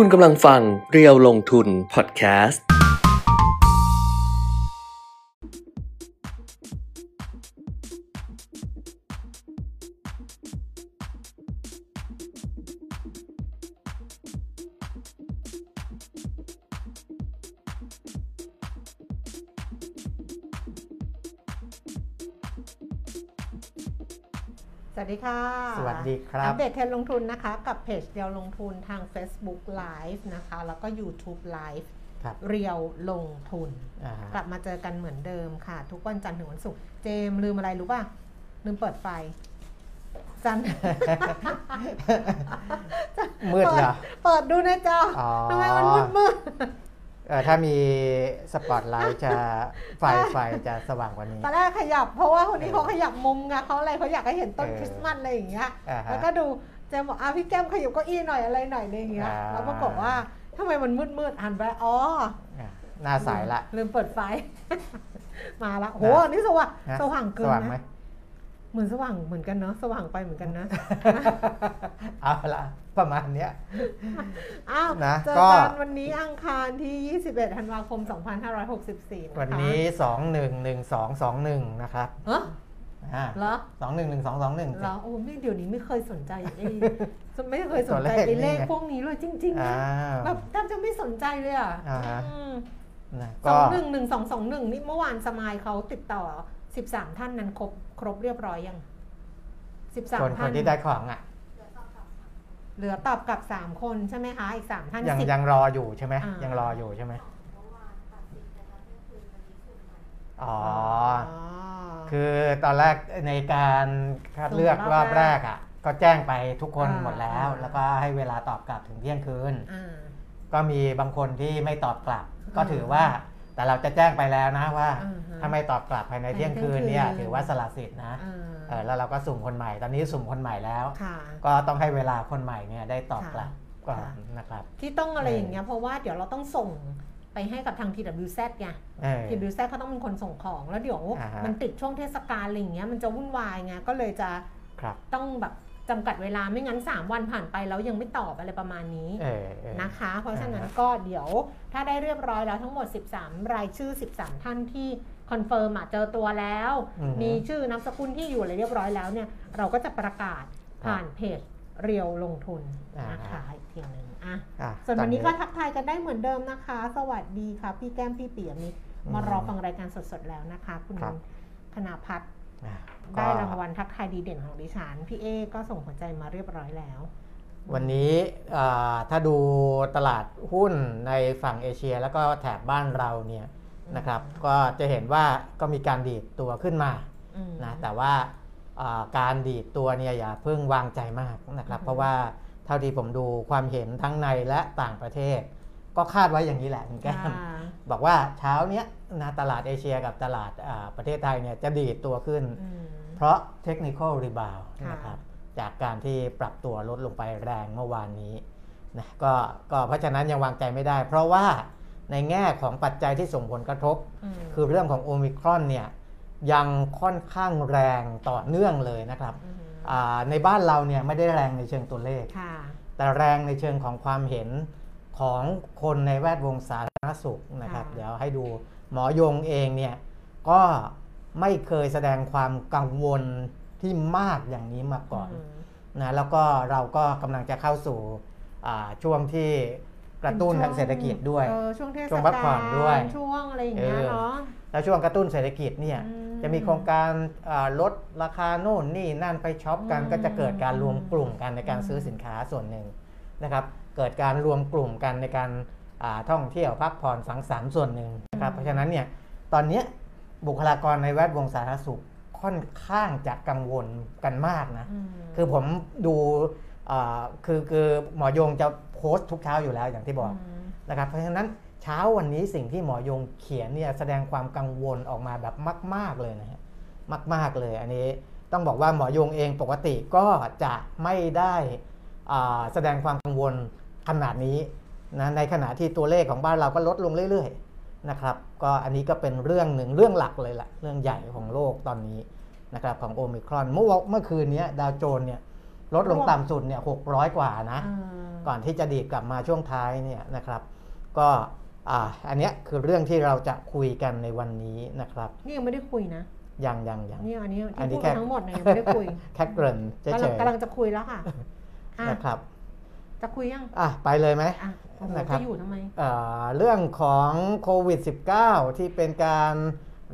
คุณกำลังฟังเรียวลงทุนพอดแคสต์ สวัสดีค่ะ สวัส ดีครับอัปเดตเทรนด์ลงทุนนะคะ กับเพจเรียวลงทุนทาง Facebook Live นะคะ แล้วก็ YouTube Live ครับเรียวลงทุนอ่าฮะกลับมาเจอกันเหมือนเดิมค่ะ ทุกวันจันทร์ถึงวันศุกร์เจมส์ลืมอะไรรู้ป่ะ ลืมเปิดไฟ จันทร์มืดเหรอ เปิดดูในจอออทำไมมันมืดมืดเออ ถ้ามีสปอตไลท์จะไฟไฟจะสว่างกว่านี้ ตอนแรกขยับเพราะว่าคนนี้เออเขาขยับมุมไงเขาอะไรเขาอยากให้เห็นต้นเออคริสต์มาสอะไรอย่างเงี้ยอ่าฮะแล้วก็ดูเจมส์บอกอะพี่แก้มขยับเก้าอี้หน่อยอะไรหน่อยอะไรอย่างเงี้ยอ่าแล้วปรากฏว่าทำไมมันมืดมืดๆหันไปอ๋ออะหน้าใสละ ลืมเปิดไฟ มาละโหนะอันนี่สว่างนะสว่างเกิสนว่างไหมนะเหมือนสว่างเหมือนกันเนาะสว่างไปเหมือนกันนะ เอาละ ประมาณเนี้ยอ้าวนะเจอก็กันวันนี้อังคารที่ 21 ธันวาคม 2564นะคะวันนี้สองหนึ่งหนึ่งสองสองหนึ่งนะครับเฮ้ออ่าเหรอสองหนึ่งหนึ่งสองสองหนึ่งเหรอโอ้ไม่เดี๋ยวนี้ไม่เคยสนใจไอ้ไม่เคยสตันวใจเลขไอ้เลขนี่ไงพวกนี้เลยจริงๆอ้านะวแบบแทบจะไม่สนใจเลยอะอ่าฮะอืมนะสก็องหนึ่งหนึ่งสองสองหนึ่งนี่เมื่อวานสมายเขาติดต่อสิบสามท่านนั้นครบครบเรียบร้อยยังสิบสามคนคท่านนที่ได้ของอะ เหลือตอบกลับสามคนใช่ไหมคะ อีกสามท่านยังสิบ ยังรออยู่ใช่ไหมอ่ายั ยังรออยู่ใช่ไหมอ๋ออ๋อ คือตอนแรกในการคัดเลือกส่งรรออบบแรแรกกอะ ก็แจ้งไปทุกคนอ่าหมดแล้ว อ่า แล้วก็ให้เวลาตอบกลับถึงเที่ยงคืนอ่าก็มีบางคนที่ไม่ตอบกลับอ่าก็ถือว่า แต่เราจะแจ้งไปแล้วนะว่า อ่าฮะ ถ้าไม่ตอบกลับภายในเที่ยงคืนเนี่ย ภายในเที่ยงคืน ถือว่าสละสิทธินะ อ่าเออ แล้วเราก็สุ่มคนใหม่ ตอนนี้สุ่มคนใหม่แล้วค่ะก็ต้องให้เวลาคนใหม่เนี่ยได้ตอบกลับก่อนค่ะนะครับ ที่ต้องอะไรเออออย่างเงี้ยเพราะว่าเดี๋ยวเราต้องส่งไปให้กับทาง TWZ ไงเออ TWZ เขาต้องเป็นคนส่งของ แล้วเดี๋ยวอ่าฮะมันติดช่วงเทศกาลอะไรอย่างเงี้ยมันจะวุ่นวายไงก็เลยจะครับต้องแบบจำกัดเวลาไม่งั้น 3 วันผ่านไปแล้วยังไม่ตอบอะไรประมาณนี้เออเออนะคะ เพราะฉะนั้นอ่าฮะก็เดี๋ยวถ้าได้เรียบร้อยแล้วทั้งหมด 13 รายชื่อ 13 ท่านที่ confirm อะเจอตัวแล้วอือฮึมีชื่อนามสกุลที่อยู่อะไรเรียบร้อยแล้วเนี่ยเราก็จะประกาศผ่านเพจเรียวลงทุนนะคะอีกทีหนึ่งอะอะส่วนตอวันนี้ก็ทักทายกันได้เหมือนเดิมนะคะ สวัสดีค่ะ พี่แก้มพี่เปียมิตรอืมมารอฟังรายการสดๆแล้วนะคะ คุณครับคณาพัฒน์อะได้ก็รางวัลทักทายดีเด่นของดิฉันพี่เอก็ส่งหัวใจมาเรียบร้อยแล้ว วันนี้อ่าถ้าดูตลาดหุ้นในฝั่งเอเชีย แล้วก็แถบบ้านเราเนี่ย นะครับ ก็จะเห็นว่าก็มีการดีดตัวขึ้นมาอืมนะแต่ว่าอ่าการดีดตัวเนี่ยอย่าเพิ่งวางใจมากนะครับอือฮึเพราะว่าเท่าที่ผมดูความเห็นทั้งในและต่างประเทศ ก็คาดไว้อย่างนี้แหละคุณแก้มอ่าบอกว่าเช้าเนี้ยนะตลาดเอเชียกับตลาดอ่าประเทศไทยเนี่ยจะดีดตัวขึ้นอืมเพราะเทคนิคอลรีบาวค่ะนะครับจากการที่ปรับตัวลดลงไปแรงเมื่อวานนี้นะก็ก็เพราะฉะนั้นยังวางใจไม่ได้ เพราะว่า ในแง่ของปัจจัยที่ส่งผลกระทบมคือเรื่องของโอมิครอนเนี่ยยังค่อนข้างแรงต่อเนื่องเลยนะครับอืมอ่าในบ้านเราเนี่ยไม่ได้แรงในเชิงตัวเลขค่ะแต่แรงในเชิงของความเห็นของคนในแวดวงสาธารณสุขนะครับค่ะเดี๋ยวให้ดูหมอยงเองเนี่ยก็ไม่เคยแสดงความกังวลที่มากอย่างนี้มาก่อนอืมนะแล้วก็เราก็กำลังจะเข้าสู่อ่าช่วงที่ กระตุ้นทางเศรษฐกิจด้วย เออช่วงเทศช่วงพักผ่อนด้วย ช่วงอะไรอย่างเงี้ยเออเนาะ แล้วช่วงกระตุ้นเศรษฐกิจเนี่ยอืมจะมีโครงการอ่าลดราคาโน่นนี่นั่นไปช็อปกันอืม ก็จะเกิดการรวมกลุ่มกันในการซื้อสินค้าส่วนหนึ่งนะครับ เกิดการรวมกลุ่มกันในการอ่าท่องเที่ยวพักผ่อนสังสรรค์ส่วนหนึ่งนะครับเพราะฉะนั้นเนี่ยตอนเนี้ยบุคลากรในแวดวงสาธารณสุขค่อนข้างจะกังวลกันมากนะ อืม คือผมดูอ่าคือคือหมอยงจะ โพสต์ทุกเช้าอยู่แล้วอย่างที่บอกมนะครับเพราะฉะนั้นเช้าวันนี้สิ่งที่หมอยงเขียนเนี่ยแสดงความกังวลออกมาแบบมาก ๆเลยนะฮะมาก ๆเลย อันนี้ต้องบอกว่าหมอยงเองปกติก็จะไม่ได้อ่าแสดงความกังวลขนาดนี้นะในขณะที่ตัวเลขของบ้านเราก็ลดลงเรื่อยๆนะครับก็อันนี้ก็เป็นเรื่องหนึ่งเรื่องหลักเลยแหละเรื่องใหญ่ของโลกตอนนี้นะครับของโอมิครอนเมื่อวเมื่อคืนนี้ดาวโจนส์เนี่ย ลดลงต่ำสุดเนี่ยหกร้อยกว่านะอ่าก่อนที่จะดีดกลับมาช่วงท้ายเนี่ยนะครับ ก็อ่าอันเนี้ยคือเรื่องที่เราจะคุยกันในวันนี้นะครับนี่ยังไม่ได้คุยนะยังยังยังนี่อันนี้อันที่นี้พูดแค่ไปทั้งหมดเนี่ยยังไม่ได้คุยแค่เกริ่นเฉกำลังยกำลังจะคุยแล้วค่ะอะๆนะครับจะคุยยังอะไปเลยไหมอะโอ้โหนะครับจะอยู่ทำไมเอ่อเรื่องของโควิด -19 ที่เป็นการ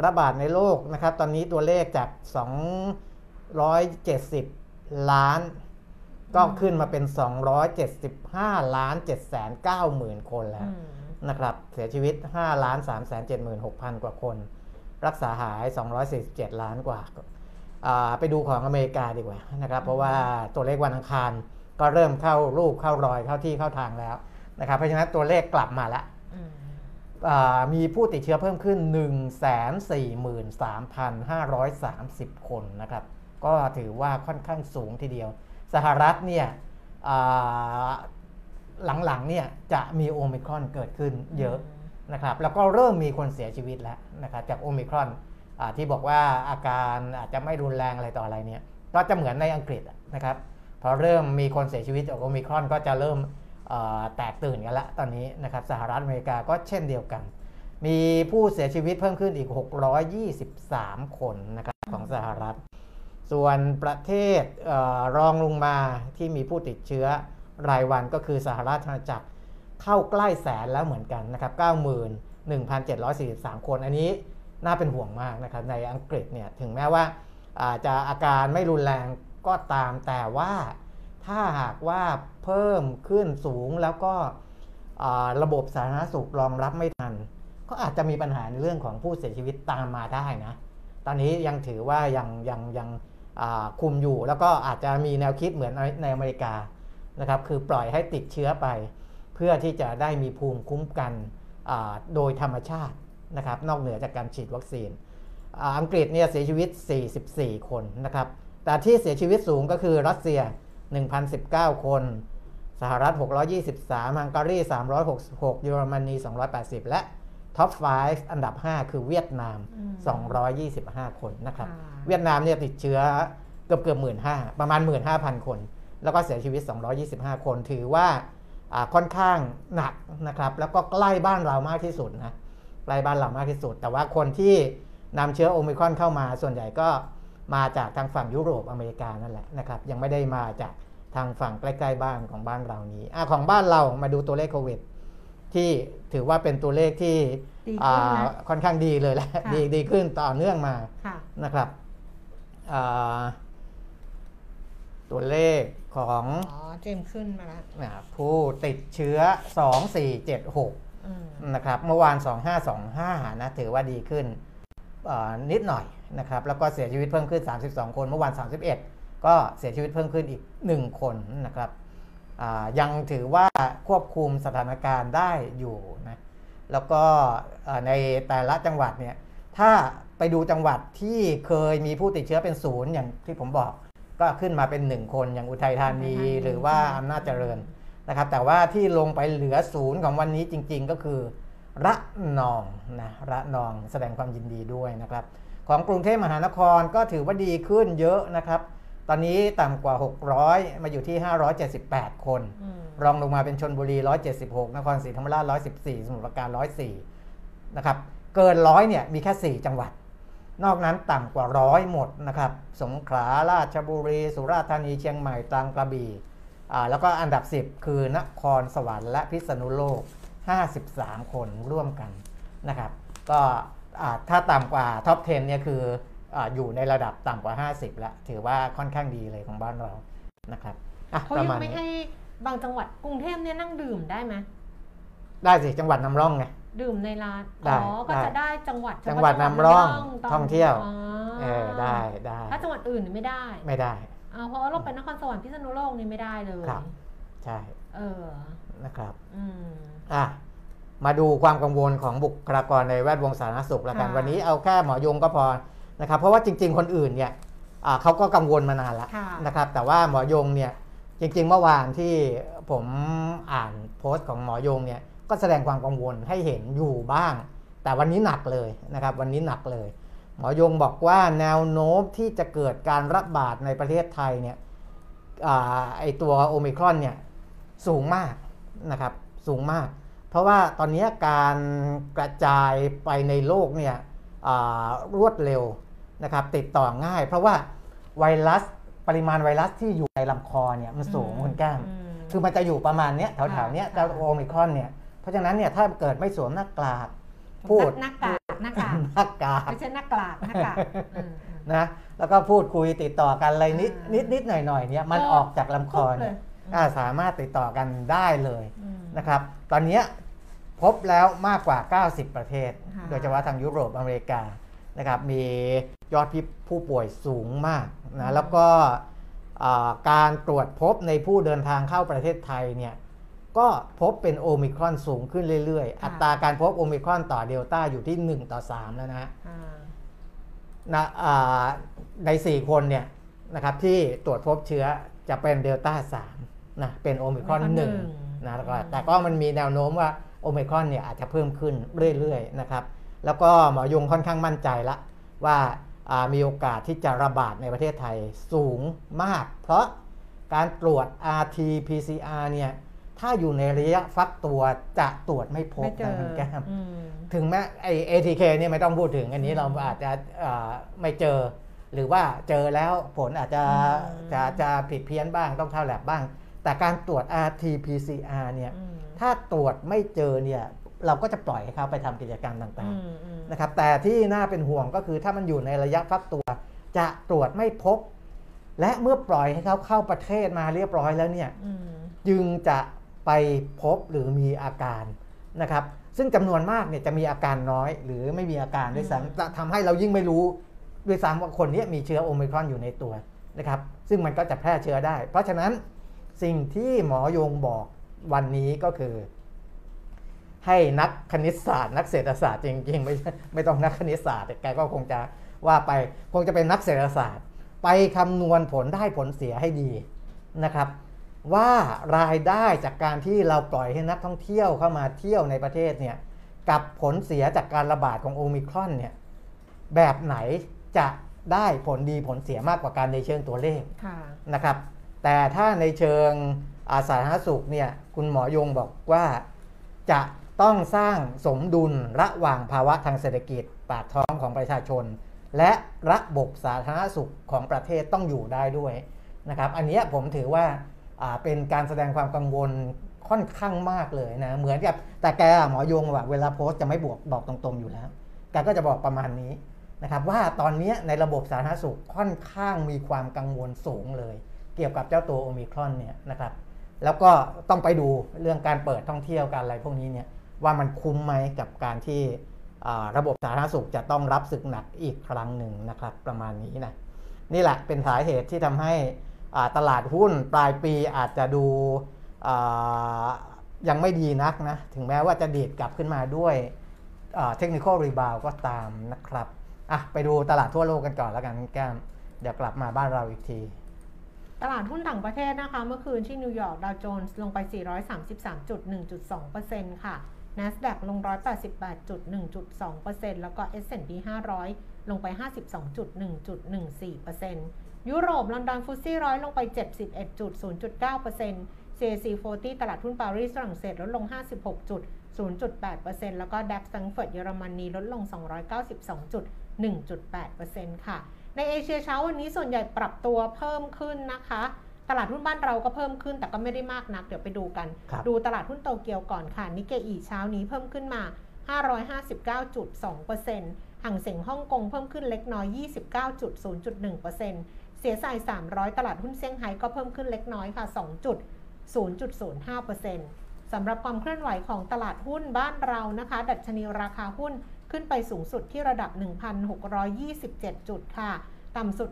ระบาดในโลกนะครับ ตอนนี้ตัวเลขจาก 270 ล้าน ก็ขึ้นมาเป็น 275 ล้าน7แสน9หมื่นคนแล้วอืมนะครับเสียชีวิต 5 ล้าน3แสน76,000 กว่าคน รักษาหาย 247 ล้านกว่าอ่าไปดูของอเมริกาดีกว่านะครับ เพราะว่าตัวเลขวันอังคารก็เริ่มเข้ารูปเข้ารอยเข้าที่เข้าทางแล้วนะครับเพราะฉะนั้นตัวเลขกลับมาแล้วอืมอ่ามีผู้ติดเชื้อเพิ่มขึ้น 143,530 คนนะครับ ก็ถือว่าค่อนข้างสูงทีเดียว สหรัฐเนี่ยอ่าหลังๆเนี่ยจะมีโอมิครอนเกิดขึ้นเยอะนะครับแล้วก็เริ่มมีคนเสียชีวิตแล้วนะครับจากโอมิครอนอาที่บอกว่าอาการอาจจะไม่รุนแรงอะไรต่ออะไรเนี่ยก็จะเหมือนในอังกฤษนะครับพอเริ่มมีคนเสียชีวิตจากโอมิครอนก็จะเริ่มเอ่อแตกตื่นกันละตอนนี้นะครับสหรัฐอเมริกาก็เช่นเดียวกัน มีผู้เสียชีวิตเพิ่มขึ้นอีก 623 คนนะครับของสหรัฐ ส่วนประเทศเออรองลงมาที่มีผู้ติดเชื้อรายวันก็คือสหราชอาณาจักรเข้าใกล้แสนแล้วเหมือนกันนะครับ 91,743 คน อันนี้น่าเป็นห่วงมากนะครับ ในอังกฤษเนี่ยถึงแม้ว่าอาจจะอาการไม่รุนแรงก็ตามแต่ว่าถ้าหากว่าเพิ่มขึ้นสูงแล้วก็ระบบสาธารณสุขรองรับไม่ทัน ก็อาจจะมีปัญหาในเรื่องของผู้เสียชีวิตตามมาได้นะ ตอนนี้ยังถือว่ายังยังยัง คุมอยู่ แล้วก็อาจจะมีแนวคิดเหมือนในอเมริกานะครับคือปล่อยให้ติดเชื้อไป เพื่อที่จะได้มีภูมิคุ้มกันโดยธรรมชาตินะครับนอกเหนือจากการฉีดวัคซีน อังกฤษเนี่ยเสียชีวิต 44 คนนะครับแต่ที่เสียชีวิตสูงก็คือรัสเซีย 1,019 คน สหรัฐ 623 ฮังการี 366 เยอรมนี 280 และ ท็อป 5 อันดับ 5 คือเวียดนามอืม225 คนนะครับค่ะเวียดนามเนี่ยติดเชื้อเกือบเกือบหมื่นห้าประมาณ 15,000 คน แล้วก็เสียชีวิต 225 คนถือว่าอ่าค่อนข้างหนักนะครับ แล้วก็ใกล้บ้านเรามากที่สุดนะใกล้บ้านเรามากที่สุด แต่ว่าคนที่นำเชื้อโอมิครอนเข้ามาส่วนใหญ่ก็มาจากทางฝั่งยุโรปอเมริกานั่นแหละนะครับ ยังไม่ได้มาจากทางฝั่งใกล้ ๆ บ้านของบ้านเรานี้อะของบ้านเรามาดูตัวเลขโควิด ที่ถือว่าเป็นตัวเลขที่ดีขึ้นนะอ่าค่อนข้างดีเลยแหละค่ะดีดีขึ้นต่อเนื่องมาค่ะนะครับอ่าตัวเลขของอ๋อเจมส์ขึ้นมาแล้วอาผู้ติดเชื้อ 2476อืมนะครับเมื่อวาน 2525นะถือว่าดีขึ้นอ่านิดหน่อยนะครับแล้วก็เสียชีวิตเพิ่มขึ้น 32 คนเมื่อวาน 31 ก็เสียชีวิตเพิ่มขึ้นอีก 1 คนนะครับอ่า ยังถือว่าควบคุมสถานการณ์ได้อยู่นะแล้วก็เอ่อในแต่ละจังหวัดเนี่ยถ้าไปดูจังหวัดที่เคยมีผู้ติดเชื้อเป็นศูนย์อย่างที่ผมบอก ก็ขึ้นมาเป็น1คนอย่างอุทัยธานีอุทัยธานีหรือว่าอำนาจเจริญนะครับ แต่ว่าที่ลงไปเหลือศูนย์ของวันนี้จริง ๆ ก็คือ ระนองนะระนองแสดงความยินดีด้วยนะครับ ของกรุงเทพมหานครก็ถือว่าดีขึ้นเยอะนะครับ ตอนนี้ต่ำกว่า 600 มาอยู่ที่ 578 คนอืมรองลงมาเป็นชนบุรี 176 นครศรีธรรมราช 114 สมุทรปราการ 104 นะครับ เกินร้อยเนี่ยมีแค่ 4 จังหวัด นอกนั้นต่ำกว่าร้อยหมดนะครับ สงขลา ราชบุรี สุราษฎร์ธานี เชียงใหม่ ตรัง กระบี่อ่าแล้วก็อันดับ 10 คือนครสวรรค์และพิษณุโลก 53 คนร่วมกันนะครับ ก็อ่าถ้าต่ำกว่าท็อป 10 เนี่ยคือ อาอยู่ในระดับต่ำกว่า 50 แล้ว ถือว่าค่อนข้างดีเลยของบ้านเรานะครับอะเขาประยัมาณงไม่นี้ให้บางจังหวัดกรุงเทพเนี่ยนั่งดื่มได้ไหมได้สิจังหวัดนำร่องไงดื่มในร้านได้อ๋อก็ได้จะได้จังหวัดเฉพาะจังหวัดนำร่องตนท่องเที่ยวอ๋อเออได้ได้ถ้าจังหวัดอื่นไม่ได้ไม่ได้อ่าเพราะว่าเราไปนครสวรรค์พิษณุโลกนี่ไม่ได้เลยครับใช่เออนะครับอืมอะมาดูความกังวลของบุคลากรในแวดวงสาธารณสุขแล้วกันค่ะวันนี้เอาแค่หมอยงก็พอ นะครับเพราะว่าจริง ๆ คนอื่นเนี่ยอ่าเขาก็กังวลมานานแล้วค่ะนะครับแต่ว่าหมอยงเนี่ยจริง ๆ เมื่อวานที่ผมอ่านโพสต์ของหมอยงเนี่ยก็แสดงความกังวลให้เห็นอยู่บ้าง แต่วันนี้หนักเลยนะครับวันนี้หนักเลย หมอยงบอกว่าแนวโน้มที่จะเกิดการระบาดในประเทศไทยเนี่ยอาไอตัวโอมิครอนเนี่ยสูงมากนะครับสูงมาก เพราะว่าตอนนี้การกระจายไปในโลกเนี่ย รวดเร็วนะครับติดต่อง่าย เพราะว่าไวรัสปริมาณไวรัสที่อยู่ในลำคอเนี่ยมันสูงคุณแก้มคือมันจะอยู่ประมาณเนี้ยแถวๆเนี้ยเจ้าโอมิครอนเนี่ยเพราะฉะนั้นเนี่ยถ้าเกิดไม่สวมหน้ากากพูดหน้ากากหน้ากากหน้ากากไม่ใช่หน้ากากหน้ากากนะแล้วก็พูดคุยติดต่อกันอะไรนิดนิดนิดหน่อยหน่อยเนี่ยมันออกจากลำคอเนี่ยสามารถติดต่อกันได้เลยนะครับ ตอนนี้ พบแล้วมากกว่า 90 ประเทศ โดยเฉพาะทางยุโรปอเมริกานะครับมียอดผู้ป่วยสูงมากนะแล้วก็การตรวจพบในผู้เดินทางเข้าประเทศไทยเนี่ยก็พบเป็นโอมิครอนสูงขึ้นเรื่อยๆ อัตราการพบโอมิครอนต่อเดลต้าอยู่ที่ 1 ต่อ 3 แล้วนะนะใน 4 คนเนี่ยนะครับที่ตรวจพบเชื้อจะเป็นเดลต้า3นะเป็นโอมิครอน1นะแล้วก็แต่ก็มันมีแนวโน้มว่า โอมิครอนเนี่ยอาจจะเพิ่มขึ้นเรื่อยๆนะครับ แล้วก็หมอยงค่อนข้างมั่นใจละว่ามีโอกาสที่จะระบาดในประเทศไทยสูงมาก เพราะการตรวจ RT-PCR เนี่ยถ้าอยู่ในระยะฟักตัวจะตรวจไม่พบนะคุณแก้มถึงแม้ไอเอทีเคเนี่ยไม่ต้องพูดถึงอันนี้เราอาจจะไม่เจอ หรือว่าเจอแล้วผลอาจจะจะจะผิดเพี้ยนบ้างต้องเข้าแลบบ้าง แต่การตรวจ RT-PCR เนี่ย ถ้าตรวจไม่เจอเนี่ยเราก็จะปล่อยให้เขาไปทำกิจกรรมต่างๆนะครับแต่ที่น่าเป็นห่วงก็คือถ้ามันอยู่ในระยะฟักตัว จะตรวจไม่พบ และเมื่อปล่อยให้เขาเข้าประเทศมาเรียบร้อยแล้วเนี่ยจึงจะไปพบหรือมีอาการนะครับซึ่งจำนวนมากเนี่ยจะมีอาการน้อย หรือไม่มีอาการด้วยซ้ำจะทำให้เรายิ่งไม่รู้ด้วยซ้ำว่าคนนี้มีเชื้อโอมิครอนอยู่ในตัวนะครับซึ่งมันก็จะแพร่เชื้อได้ เพราะฉะนั้นสิ่งที่หมอยงบอก วันนี้ก็คือ ให้นักคณิตศาสตร์ นักเศรษฐศาสตร์จริงๆ ไม่ไม่ต้องนักคณิตศาสตร์แต่แกก็คงจะว่าไปคงจะเป็นนักเศรษฐศาสตร์ ไปคำนวณผลได้ผลเสียให้ดีนะครับ ว่ารายได้จากการที่เราปล่อยให้นักท่องเที่ยวเข้ามาเที่ยวในประเทศเนี่ยกับผลเสียจากการระบาดของโอมิครอนเนี่ยแบบไหนจะได้ผลดีผลเสียมากกว่าการในเชิงตัวเลขนะครับ แต่ถ้าในเชิงอา สาธารณสุขเนี่ยคุณหมอยงบอกว่าจะต้องสร้างสมดุลระหว่างภาวะทางเศรษฐกิจปากท้องของประชาชน และระบบสาธารณสุขของประเทศต้องอยู่ได้ด้วยนะครับ อันนี้ผมถือว่าเป็นการแสดงความกังวลค่อนข้างมากเลยนะเหมือนกับแต่แกหมอยงว่าเวลาโพสจะไม่บวกบอกตรงๆอยู่แล้วแกก็จะบอกประมาณนี้นะครับว่าตอนนี้ในระบบสาธารณสุขค่อนข้างมีความกังวลสูงเลย เกี่ยวกับเจ้าตัวโอมิครอนเนี่ยนะครับ แล้วก็ต้องไปดูเรื่องการเปิดท่องเที่ยวการอะไรพวกนี้เนี่ยว่ามันคุ้มไหมกับการที่ระบบสาธารณสุขจะต้องรับศึกหนักอีกครั้งหนึ่งนะครับ ประมาณนี้นะนี่แหละเป็นสาเหตุที่ทำให้ตลาดหุ้นปลายปีอาจจะดูยังไม่ดีนักนะ ถึงแม้ว่าจะดีดกลับขึ้นมาด้วย technical rebound ก็ตามนะครับอะไปดูตลาดทั่วโลกกันก่อนแล้วกันแก้ม เดี๋ยวกลับมาบ้านเราอีกที ตลาดหุ้นต่างประเทศนะคะ เมื่อคืนที่นิวยอร์กดาวโจนส์ลงไป 433.1.2%ค่ะ NASDAQ ลง 188.1.2%แล้วก็ S&P 500 ลงไป 52.1.14%ยุโรป ลอนดอนฟุตซี่ร้อยลงไป 71.0.9% CAC 40 ตลาดหุ้นปารีสฝรั่งเศสลดลง 56.0.8%แล้วก็ดัคสังเฟิร์ตเยอรมนีลดลง 292.1.8%ค่ะ ในเอเชียเช้าวันนี้ส่วนใหญ่ปรับตัวเพิ่มขึ้นนะคะ ตลาดหุ้นบ้านเราก็เพิ่มขึ้นแต่ก็ไม่ได้มากนัก เดี๋ยวไปดูกัน ดูตลาดหุ้นโตเกียวก่อนค่ะ นิเกอีเช้านี้เพิ่มขึ้นมา 559.2%ห่างเสียงฮ่องกงเพิ่มขึ้นเล็กน้อย 29.0.1%เสียใส่300 ตลาดหุ้นเซี่ยงไฮ้ก็เพิ่มขึ้นเล็กน้อยค่ะ 2.0.05%สำหรับความเคลื่อนไหวของตลาดหุ้นบ้านเรานะคะ ดัชนีราคาหุ้น ขึ้นไปสูงสุดที่ระดับ 1,627 จุดค่ะ ต่ำสุด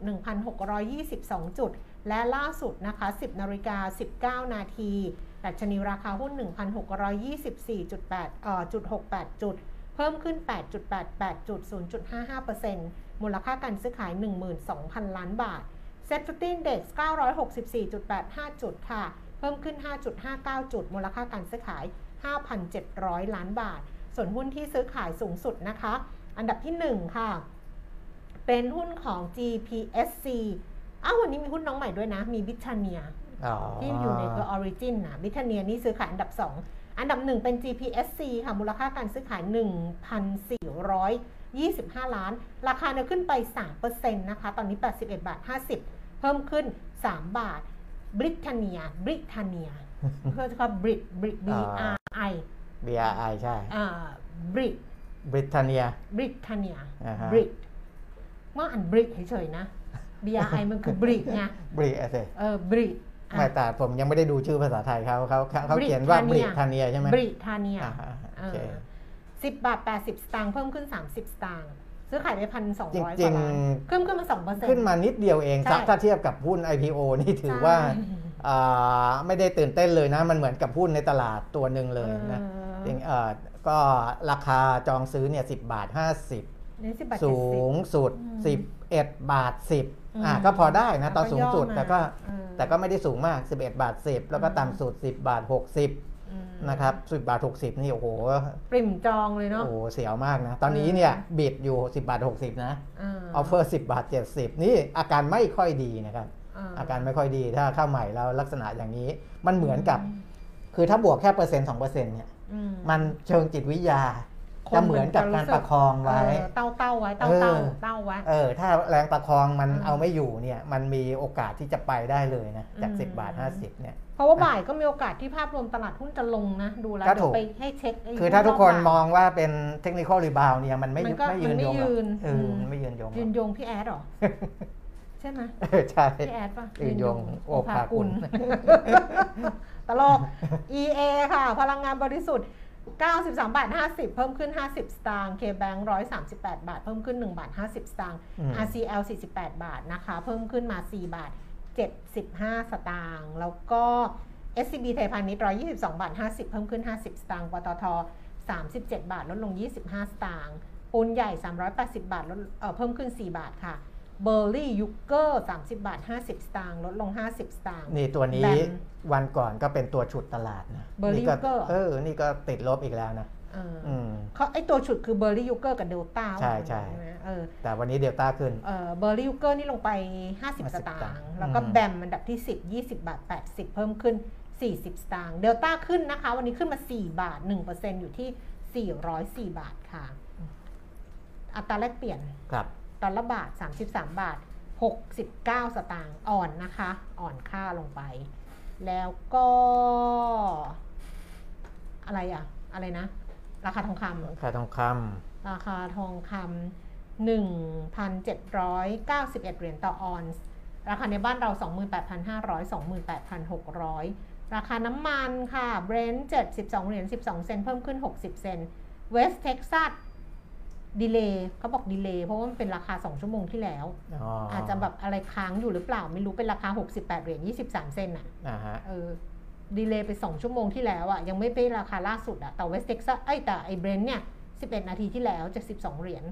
1,622 จุด และล่าสุดนะคะ 10นาฬิกา19 นาทีดัชนีราคาหุ้น 1,624.8เอ่อจุด68 จุด เพิ่มขึ้น 8.88 จุด 0.55%มูลค่าการซื้อขาย 12,000 ล้านบาท SET Fifty Index 964.85 จุดค่ะ เพิ่มขึ้น 5.59 จุด มูลค่าการซื้อขาย 5,700 ล้านบาท ส่วนหุ้นที่ซื้อขายสูงสุดนะคะ อันดับที่ 1 ค่ะ เป็นหุ้นของ GPSC อ้าววันนี้มีหุ้นน้องใหม่ด้วยนะ มี Britaniaอ๋อที่อยู่ในคือออริจินนะ Britania นี่ซื้อขายอันดับ 2 อันดับ 1 เป็น GPSC ค่ะ มูลค่าการซื้อขาย 1,425 ล้าน ราคาเนี่ยขึ้นไป 3%นะคะ ตอนนี้ 81 บาท 50 เพิ่มขึ้น 3 บาท Britania Britania เพื่อจะคำบริตบริ B R I BRI ใช่อ่าบริบริเตนเนียบริทเนียอ่าฮะบริเมื่ออ่านบริเฉยๆนะ B R I มันคือบริไงบริเอเซเออบริอะไม่แต่ผมยังไม่ได้ดูชื่อภาษาไทยเขาเขาเขาเขาเขียนว่าบริเทนเนียใช่ไหมบริทาเนียอ่าฮะโอเคสิบบาทแปดสิบสตางค์เพิ่มขึ้นสามสิบสตางค์ซื้อขายไปพันสองจร้อยกริว่างล้านขึ้นขึ้นมาสองเปอร์เซ็นต์ขึ้นมานิดเดียวเองใช่ถ้าเทียบกับหุ้น IPO นี่ถือว่าอ่าไม่ได้ตื่นเต้นเลยนะ มันเหมือนกับหุ้นในตลาดตัวหนึ่งเลยนะจริงเอ่อ ก็ราคาจองซื้อเนี่ยสิบาท 50นี่สิบบาทสูเจ็ดสิบงสุดอืม11 บาท 10อะอืมก็พอได้นะตอนแล้วก็สูงสุดย่อมาแต่ก็เออแต่ก็ไม่ได้สูงมาก 11 บาท 10 แล้วก็อืมต่ำสุด 10 บาท 60อืมนะครับ10 บาท 60 นี่โอ้โหปริ่มจองเลยเนาะโอ้โหเสียวมากนะ ตอนนี้เนี่ย bid อยู่ 10 บาท 60 นะอ่า offer 10 บาท 70 นี่อาการไม่ค่อยดีนะครับ อาการไม่ค่อยดีถ้าเข้าใหม่แล้วลักษณะอย่างนี้มันเหมือนกับ คือถ้าบวกแค่เปอร์เซ็นต์สองเปอร์เซ็นต์เนี่ยอื มมันเชิงจิตวิทยาคนจะเหมือนกับการประคองไว้เออเต้าเต้าไว้ เต้าเอเต้าอเต้าไว้ เออ ถ้าแรงประคองมันอืมเอาไม่อยู่เนี่ย มันมีโอกาสที่จะไปได้เลยนะ จากอืม10 บาท 50 เนี่ย เพราะว่าบ่ายก็มีโอกาสที่ภาพรวมตลาดหุ้นจะลงนะ ดูแล้วก็เดี๋ถูยวกไปให้เช็คไคือถ้าทุกคนรบมบ่ยองว่าเป็นเทคนิคอลรีบาวเนี่ย มันไม่มันก็ไม่ยืนมันไม่ยงหรอกยืนเออมมันไม่ยืนยงหรยือกนยงพี่แอดเหรอ ใช่ไหมเออใช่ พี่แอดปะยืนยงโอภากุ ลตลก EA ค่ะ พลังงานบริสุทธิ์ 93 บาท 50 เพิ่มขึ้น 50 สตางค์ KBank 138 บาท เพิ่มขึ้น 1 บาท 50 สตางค์อืม RCL 48 บาทนะคะ เพิ่มขึ้นมา 4 บาท 75 สตางค์ แล้วก็ SCB ไทยพาณิชย์122 บาท 50 เพิ่มขึ้น 50 สตางค์ ปตท 37 บาท ลดลง 25 สตางค์ ปูนใหญ่ 380 บาทลดเอ่อเพิ่มขึ้น 4 บาทค่ะ Berli Jucker 30 บาท 50 สตางค์ลดลง 50 สตางค์ นี่ตัวนี้ BAMวันก่อนก็เป็นตัวฉุดตลาดนะ Berli นี่ก็ Jucker เออ นี่ก็ติดลบอีกแล้วนะเออออืมเขาไอตัวฉุดคือ Berli Jucker กับเดลต้าใช่ใช่เออแต่วันนี้เดลต้าขึ้นเออ Berli Jucker นี่ลงไป 50 50สตาสตางงค์ค์แล้วก็อืม BAM อันดับที่ 10 20 บาท 80 เพิ่มขึ้น 40 สตางค์เดลต้าขึ้นนะคะ วันนี้ขึ้นมา 4 บาท 1%อยู่ที่ 404 บาทค่ะ อัตราแลกเปลี่ยนครับ ดอลลาร์บาท 33 บาท 69 สตางค์อ่อนนะคะ อ่อนค่าลงไป แล้วก็ อะไรอะอะไรนะ ราคาทองคำค่าทองคราคาทองคำหนึ่งพันเจ็ดร้อยเก้าสิบเอ็ดเหรียญต่อออนซ์ราคาในบ้านเรา 28,500 28,600 ราคาน้ำมันค่ะ Brent 72 เหรียญ 12 เซนต์เพิ่มขึ้น 60 เซนต์ West Texas delay เขาบอก delay เพราะว่ามันเป็นราคา 2 ชั่วโมงที่แล้วำอ๋ออาจจะแบบอะไรค้างอยู่หรือเปล่า ไม่รู้เป็นราคา 68 เหรียญ23 เซนต์อะอ่าฮะเออ delay ไป 2 ชั่วโมงที่แล้วอะยังไม่เป็นราคาล่าสุดอะแต่ West Texas ไอ้ยแต่ไอ้ Brent เนี่ย 11 นาทีที่แล้วจะ 12 เหรียญ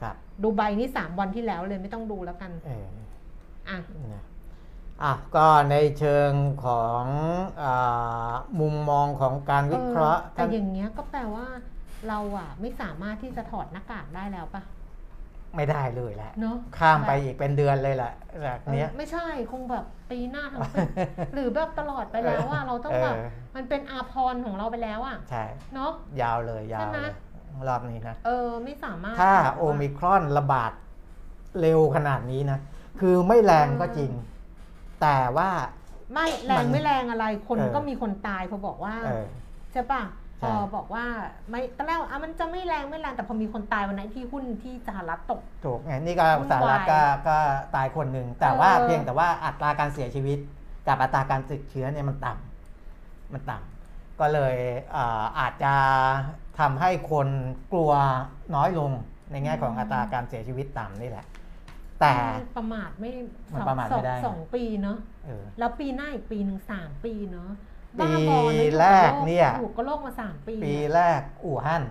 ครับดูใบนี่3วันที่แล้วเลยไม่ต้องดูแล้วกันเอออะนะอะก็ในเชิงของอามุมมองของการวิเคราะห์เออแต่อย่างเงี้ยก็แปลว่า เราอะไม่สามารถที่จะถอดหน้ากากได้แล้วปะไม่ได้เลยแหละเนาะข้ามไปอีกเป็นเดือนเลยแหละจากเออเนี้ยไม่ใช่คงแบบปีหน้าทั้งปีหรือแบบตลอดไปแล้วว่าเราต้องแบบเออมันเป็นอาพรของเราไปแล้วอะใช่เนาะยาวเลยยาวใช่ไหมเลยรอบนี้นะเออไม่สามารถถ้าแบบโอว่ามิครอนระบาดเร็วขนาดนี้นะคือไม่แรงก็จริง แต่ว่าไม่แรงมันไม่แรงอะไรคนเออก็มีคนตายพอบอกว่าเออใช่ปะใช่พ อบอกว่าไม่ตอนแรกอะมันจะไม่แรงไม่แรงแต่พอมีคนตายวันนั้นที่หุ้นที่สหรัฐตกถูกไงนี่ก็วุ่นวายสหรัฐก็ก็ตายคนหนึ่งแต่ว่าเออเพียงแต่ว่าอัตราการเสียชีวิตกับอัตราการติดเชื้อเนี่ยมันต่ำมันต่ำก็เลยเอ่ออาจจะทำให้คนกลัวน้อยลงในแง่ของอัตราการเสียชีวิตต่ำนี่แหละ แต่ประมาทไม่มันสองประมาทสอไม่งได้สองปีเนาะเออแล้วปีหน้าอีกปีหนึ่งสามปีเนาะ ปีบ้าบอนะอยู่บแรกเนี่ยโลอยู่ก็โลกมาสามปี ปีแรกอู่ฮั่น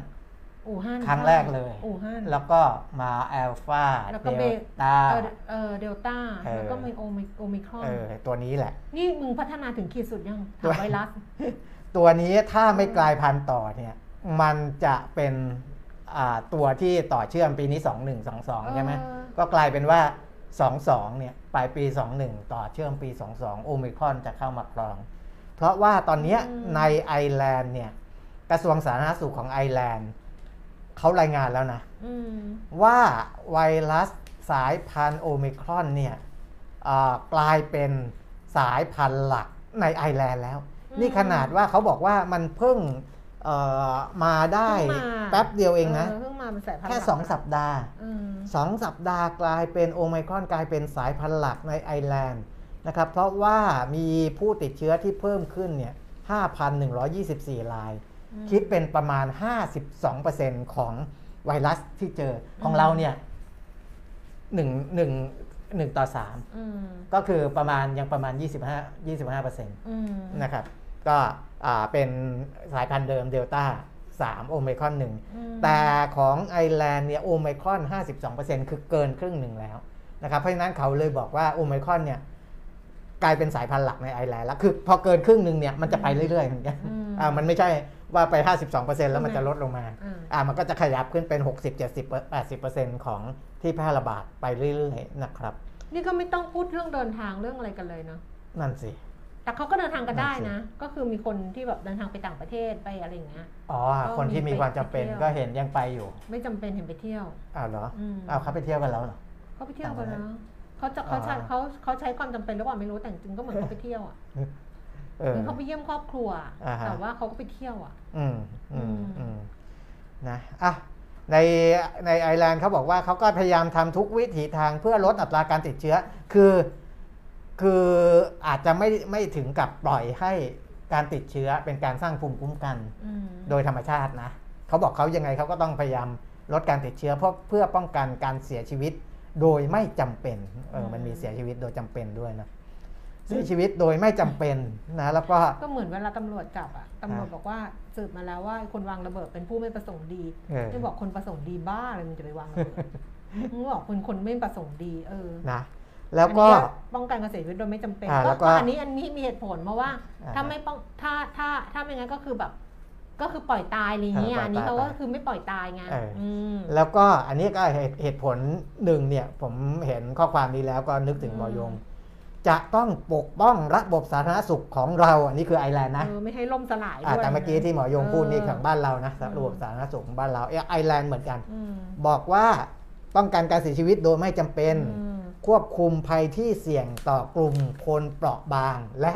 อู่ฮั่นครั้งแรกเลยอู่ฮั่นแล้วก็มาแอลฟาแล้วก็เดเบลตาเออเออเดลต้าเออแล้วก็มีโอมิโอมิครอนเออตัวนี้แหละ นี่มึงพัฒนาถึงขีดสุดยังตัวถามไวรัส ตัวนี้ถ้าไม่กลายพันธุ์ต่อเนี่ย มันจะเป็นอ่าตัวที่ต่อเชื่อมปีนี้ 2122 ใช่ไหมเออก็กลายเป็นว่า 22 เนี่ยปลายปี 21 ต่อเชื่อมปี 22 โอมิครอนจะเข้ามาครอง เพราะว่าตอนเนี้ยอืมในไอร์แลนด์เนี่ยกระทรวงสาธารณสุขของไอร์แลนด์เขารายงานแล้วนะอืมว่าไวรัสสายพันธุ์โอมิครอนเนี่ยอ่ากลายเป็นสายพันธุ์หลักในไอร์แลนด์แล้วอืมนี่ขนาดว่าเขาบอกว่ามันเพิ่งเอ่อมาได้เพิ่งมาแป๊บเดียวเองนะเพิ่งมาเป็นสายพันธุ์แค่หลักสองสัปดาห์อืมสองสัปดาห์กลายเป็นโอไมครอนกลายเป็นสายพันธุ์หลักในไอร์แลนด์ นะครับ เพราะว่ามีผู้ติดเชื้อที่เพิ่มขึ้นเนี่ย5,124 รายอืมคิดเป็นประมาณ 52%ของไวรัสที่เจอของอืมเราเนี่ยหนึ่งหนึ่งหนึ่งต่ออืม3ก็คือประมาณยังประมาณ 25 25%อืมนะครับ ก็อ่าเป็นสายพันธุ์เดิมเดลต้า3โอไมครอนหนึ่งอืมแต่ของไอร์แลนด์เนี่ยโอไมครอน52%คือเกินครึ่งหนึ่งแล้วนะครับ เพราะฉะนั้นเขาเลยบอกว่าโอไมครอนเนี่ย กลายเป็นสายพันธุ์หลักในไอร์แลนด์แล้ว คือพอเกินครึ่งหนึ่งเนี่ยมันจะไปเรื่อยๆเหมือนกันอืมอ่ามันไม่ใช่ว่าไป 52%แล้วมันจะลดลงมาอืมอ่ามันก็จะขยับขึ้นเป็น 60 70 80%ของที่แพร่ระบาดไปเรื่อยๆนะครับ นี่ก็ไม่ต้องพูดเรื่องเดินทางเรื่องอะไรกันเลยเนาะนั่นสิแต่เขาก็เดินทางกันได้นั่นสินะก็คือมีคนที่แบบเดินทางไปต่างประเทศไปอะไรอย่างเงี้ย อ๋อก็คนที่มีมีไปความจำเป็นเที่ยวก็เห็นยังไปอยู่ ไม่จำเป็นเห็นไปเที่ยว อ้าวเหรออืมอ้าวเขาไปเที่ยวกันแล้วเหรอเขาไปเที่ยวกันต่างประ เทศนะเขาจะเขาใช้อ๋อเขาเขาใช้ความจำเป็นหรือเปล่าไม่รู้แต่จริงๆก็เหมือนเขาไปเที่ยวอะเออ คือเขาไปเยี่ยมครอบครัว อ่าฮะ แต่ว่าเขาก็ไปเที่ยวอะอืมอืมอืมอืมนะอะในในไอร์แลนด์เขาบอกว่าเขาก็พยายามทำทุกวิถีทางเพื่อลดอัตราการติดเชื้อ คือ คืออาจจะไม่ไม่ถึงกับปล่อยให้การติดเชื้อเป็นการสร้างภูมิคุ้มกัน อืมโดยธรรมชาตินะเขาบอกเขายังไงเขาก็ต้องพยายามลดการติดเชื้อเพราะเพื่อป้องกันการเสียชีวิต โดยไม่จำเป็นเออมันมีเสียชีวิตโดยจำเป็นด้วยนะเสียชีวิตโดยไม่จำเป็นนะแล้วก็ก็เหมือนเวลาตำรวจจับอะตำรวจอ่าบอกว่าสืบมาแล้วว่าคนวางระเบิดเป็นผู้ไม่ประสงค์ดีเออที่บอกคนประสงค์ดีบ้าเลยมันจะไปวางระเบิดมึงบอกคนคนไม่ประสงค์ดีเออนะแล้วก็อันนี้ป้องกันการเสียชีวิตโดยไม่จำเป็นอ่าแล้วก็ก็อันนี้อันนี้มีเหตุผลเพราะว่าอ่าถ้าไม่ป้องถ้าถ้าถ้าไม่งั้นก็คือแบบ ก็คือปล่อยตายอะไรอย่างเงี้ยเออปล่อยอันนี้เขาตายก็ไปคือไม่ปล่อยตายไงเอออืมแล้วก็อันนี้ก็เหตุเหตุผลหนึ่งเนี่ย ผมเห็นข้อความนี้แล้วก็นึกถึงหมอยง จะต้องปกป้องระบบสาธารณสุขของเรา อันนี้คือไอร์แลนด์นะเออไม่ให้ล่มสลายอ่าด้วยแต่เมื่อกี้ที่หมอยงพูดนี่เของบ้านเรานะอืมระบบสาธารณสุขของบ้านเราเอ้ยไอร์แลนด์เหมือนกันอืมบอกว่าป้องกันการเสียชีวิตโดยไม่จำเป็นอืมควบคุมภัยที่เสี่ยงต่อกลุ่มคนเปราะบาง และ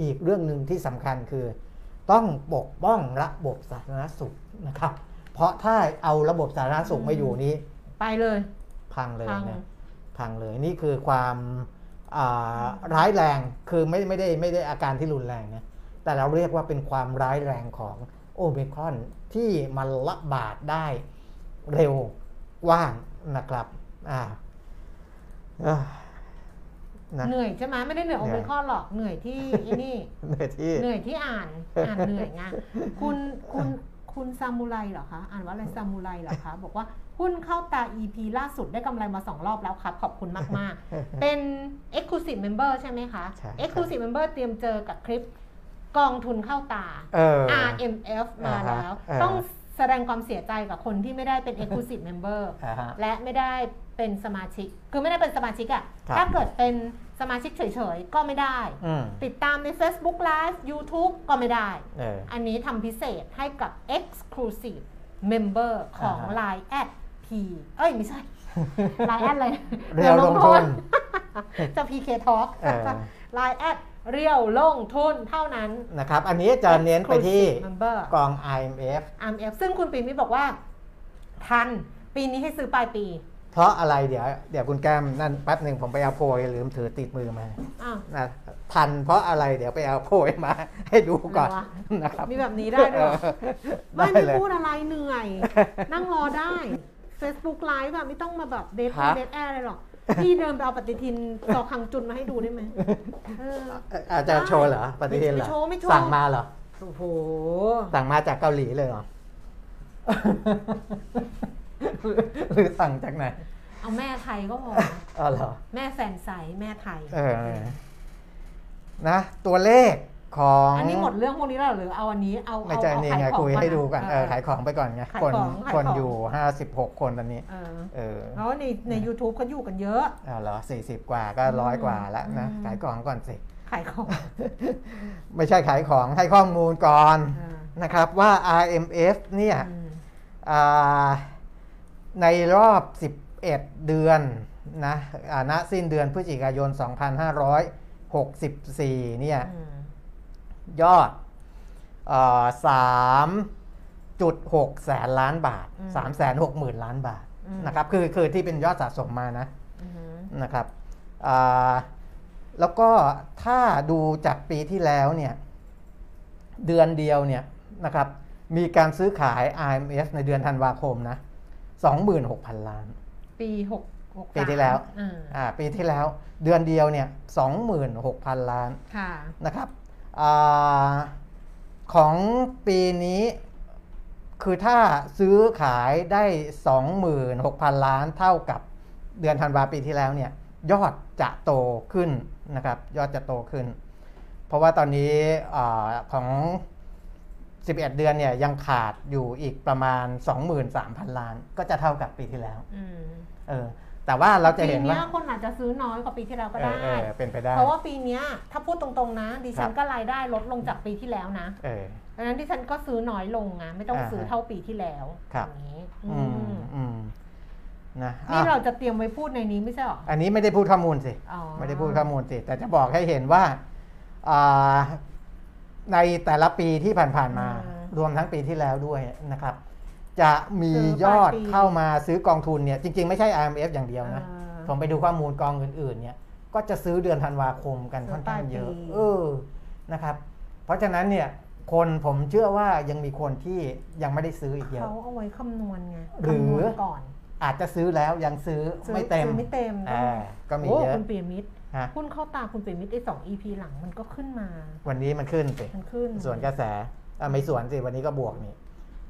อีกเรื่องหนึ่งที่สำคัญคือ ต้องปกป้องระบบสาธารณสุขนะครับ เพราะถ้าเอาระบบสาธารณสุขมาอยู่นี้ ไปเลย พังเลยพังนะพังเลยนี่คือความอ่าร้ายแรงคือไม่ไม่ได้ไม่ได้อาการที่รุนแรงนะแต่เราเรียกว่าเป็นความร้ายแรงของโอมิครอนที่มันระบาดได้เร็วกว้างนะครับอ่าเอ้อ นะเหนื่อยใช่ไหมไม่ได้เหนื่อยเหโอนื่เมอยคอนหรอกเหนื่อยที่ไอ้นี่เหนื่อยที่เหนื่อยที่อ่านอ่านเหนื่อยไงคุณคุณคุณซามูไรเหรอคะอ่านว่าอะไรซามูไรเหรอคะบอกว่าหุ้นเข้าตา EP ล่าสุดได้กำไรมาสองรอบแล้วครับ ขอบคุณมาก ๆ เป็น Exclusive Member ใช่ไหมคะใช่ Exclusive Member เตรียมเจอกับคลิปกองทุนเข้าตาเออ RMF มาแล้วอ่าฮะต้องแสดงความเสียใจกับคนที่ไม่ได้เป็น Exclusive Member อ่าฮะและไม่ได้ เป็นสมาชิก คือไม่ได้เป็นสมาชิกอะครับถ้าเกิดเป็นสมาชิกเฉยๆ ก็ไม่ได้อืมติดตามใน Facebook Live YouTube ก็ไม่ได้เอออันนี้ทำพิเศษให้กับ Exclusive Member ของอ่าฮะ Line แอด P เอ้ย ไม่ใช่ Line แอดเลยเรียวลงทุน จะ PK Talk เออ Line แอดเรียวลงทุนเท่านั้นนะครับ อันนี้จะเน้นไปที่ Exclusive Member กอง IMF RMF ซึ่งคุณปีมิตรบอกว่า ทันปีนี้ให้ซื้อปลายปี เพราะอะไรเดี๋ยวเดี๋ยวคุณแก้มนั่นแป๊บหนึ่งผมไปเอาโพยลืมถือติดมือมาอ้าว นะทันเพราะอะไรเดี๋ยวไปเอาโพยมา ให้ดูก่อนอะไรวะ นะครับมีแบบนี้ได้ด้วยเหรอเออไม่ได้ไม่เลย พูดอะไรเหนื่อย นั่งรอได้ Facebook Live อะไม่ต้องมาแบบเดทฮะ เดทแอร์อะไรหรอก พี่เดินไปเอาปฏิทินต่อคังจุนมาให้ดูได้ไหมเออ อาจจะโชว์เหรอปฏิทินเหรอไม่โชว์ไม่โชว์ สั่งมาเหรอ โอ้โห สั่งมาจากเกาหลีเลยเหรอ หรือสั่งจากไหน เอาแม่ไทยก็พออ๋อเหรอแม่แฟนไซส์แม่ไทยเออนะ ตัวเลขของอันนี้หมดเรื่องพวกนี้แล้วเหรอหรือเอาอันนี้เอาไม่ใช่เอานี่ขายไงของคุยก่อนให้ดูกันนะเออขายของไปก่อนไงขายคนของขายคนของอยู่56คนตอนนี้เออเออแล้วในใน YouTube เขาอยู่กันเยอะอ่าเหรอ40กว่าก็ร้อยกว่าแล้วนะอืมขายของก่อนสิขายของ ไม่ใช่ขายของให้ข้อมูลก่อนเออนะครับว่า RMF เนี่ยอืมอ่า ในรอบ 11 เดือนนะอ่าณสิ้นเดือนพฤศจิกายน 2564 เนี่ยอืมยอดสามจุดหกแสนล้านบาทสามแสนหกหมื่นล้านบาทนะครับคือคือที่เป็นยอดสะสมมานะอืมนะครับอ่าแล้วก็ถ้าดูจากปีที่แล้วเนี่ย เดือนเดียวเนี่ยนะครับ มีการซื้อขาย IMF ในเดือนธันวาคมนะ 26,000 ล้าน ปีหกหกปีที่แล้วอ่าอ่าปีที่แล้ว เดือนเดียวเนี่ย26,000 ล้านค่ะนะครับอาของปีนี้คือถ้าซื้อขายได้ 26,000 ล้านเท่ากับเดือนธันวาปีที่แล้วเนี่ยยอดจะโตขึ้นนะครับ ยอดจะโตขึ้น เพราะว่าตอนนี้อาของ 11 เดือนเนี่ยยังขาดอยู่อีกประมาณ 23,000 ล้าน ก็จะเท่ากับปีที่แล้วอืมเออแต่ว่าเราจะเห็นปีว่าเนี้ยคนอาจจะซื้อน้อยกว่าปีที่แล้วก็ได้เออเออเป็นไปได้ เพราะว่าปีเนี้ยถ้าพูดตรงๆนะ ดิฉัครันบก็รายได้ลดลงจากปีที่แล้วนะเออดังนั้นดิฉันก็ซื้อน้อยลงนะไม่ต้องอ่าซื้อเท่าปีที่แล้วครับอย่างนี้อือืมมอืมนะนี่อะเราจะเตรียมไว้พูดในนี้ไม่ใช่หรอ อันนี้ไม่ได้พูดข้อมูลสิอ๋อไม่ได้พูดข้อมูลสิ แต่จะบอกให้เห็นว่าอ่า ในแต่ละปีที่ผ่านๆมา รวมทั้งปีที่แล้วด้วยนะครับ จะมียอดเข้ามาซื้อกองทุนเนี่ยจริง ๆ ไม่ใช่ IMF อย่างเดียวนะเออผมไปดูข้อมูลกองอื่นๆเนี่ยก็จะซื้อเดือนธันวาคมกันค่อนข้างเยอะปลายปีเออนะครับ เพราะฉะนั้นเนี่ยคนผมเชื่อว่ายังมีคนที่ยังไม่ได้ซื้ออีกเยอะเขาเอาไว้คำนวณไงหรือคำนวณก่อนอาจจะซื้อแล้วยังซื้อซื้อไม่เต็มซื้อไม่เต็มอ่าก็มีโอ้เยอะคุณเปียมิตร ฮะหุ้นเข้าตาคุณเปียมิตรไอ้สอง EP หลังมันก็ขึ้นมา วันนี้มันขึ้นสิมันขึ้น ส่วนกระแสอะไม่ส่วนสิวันนี้ก็บวกนี่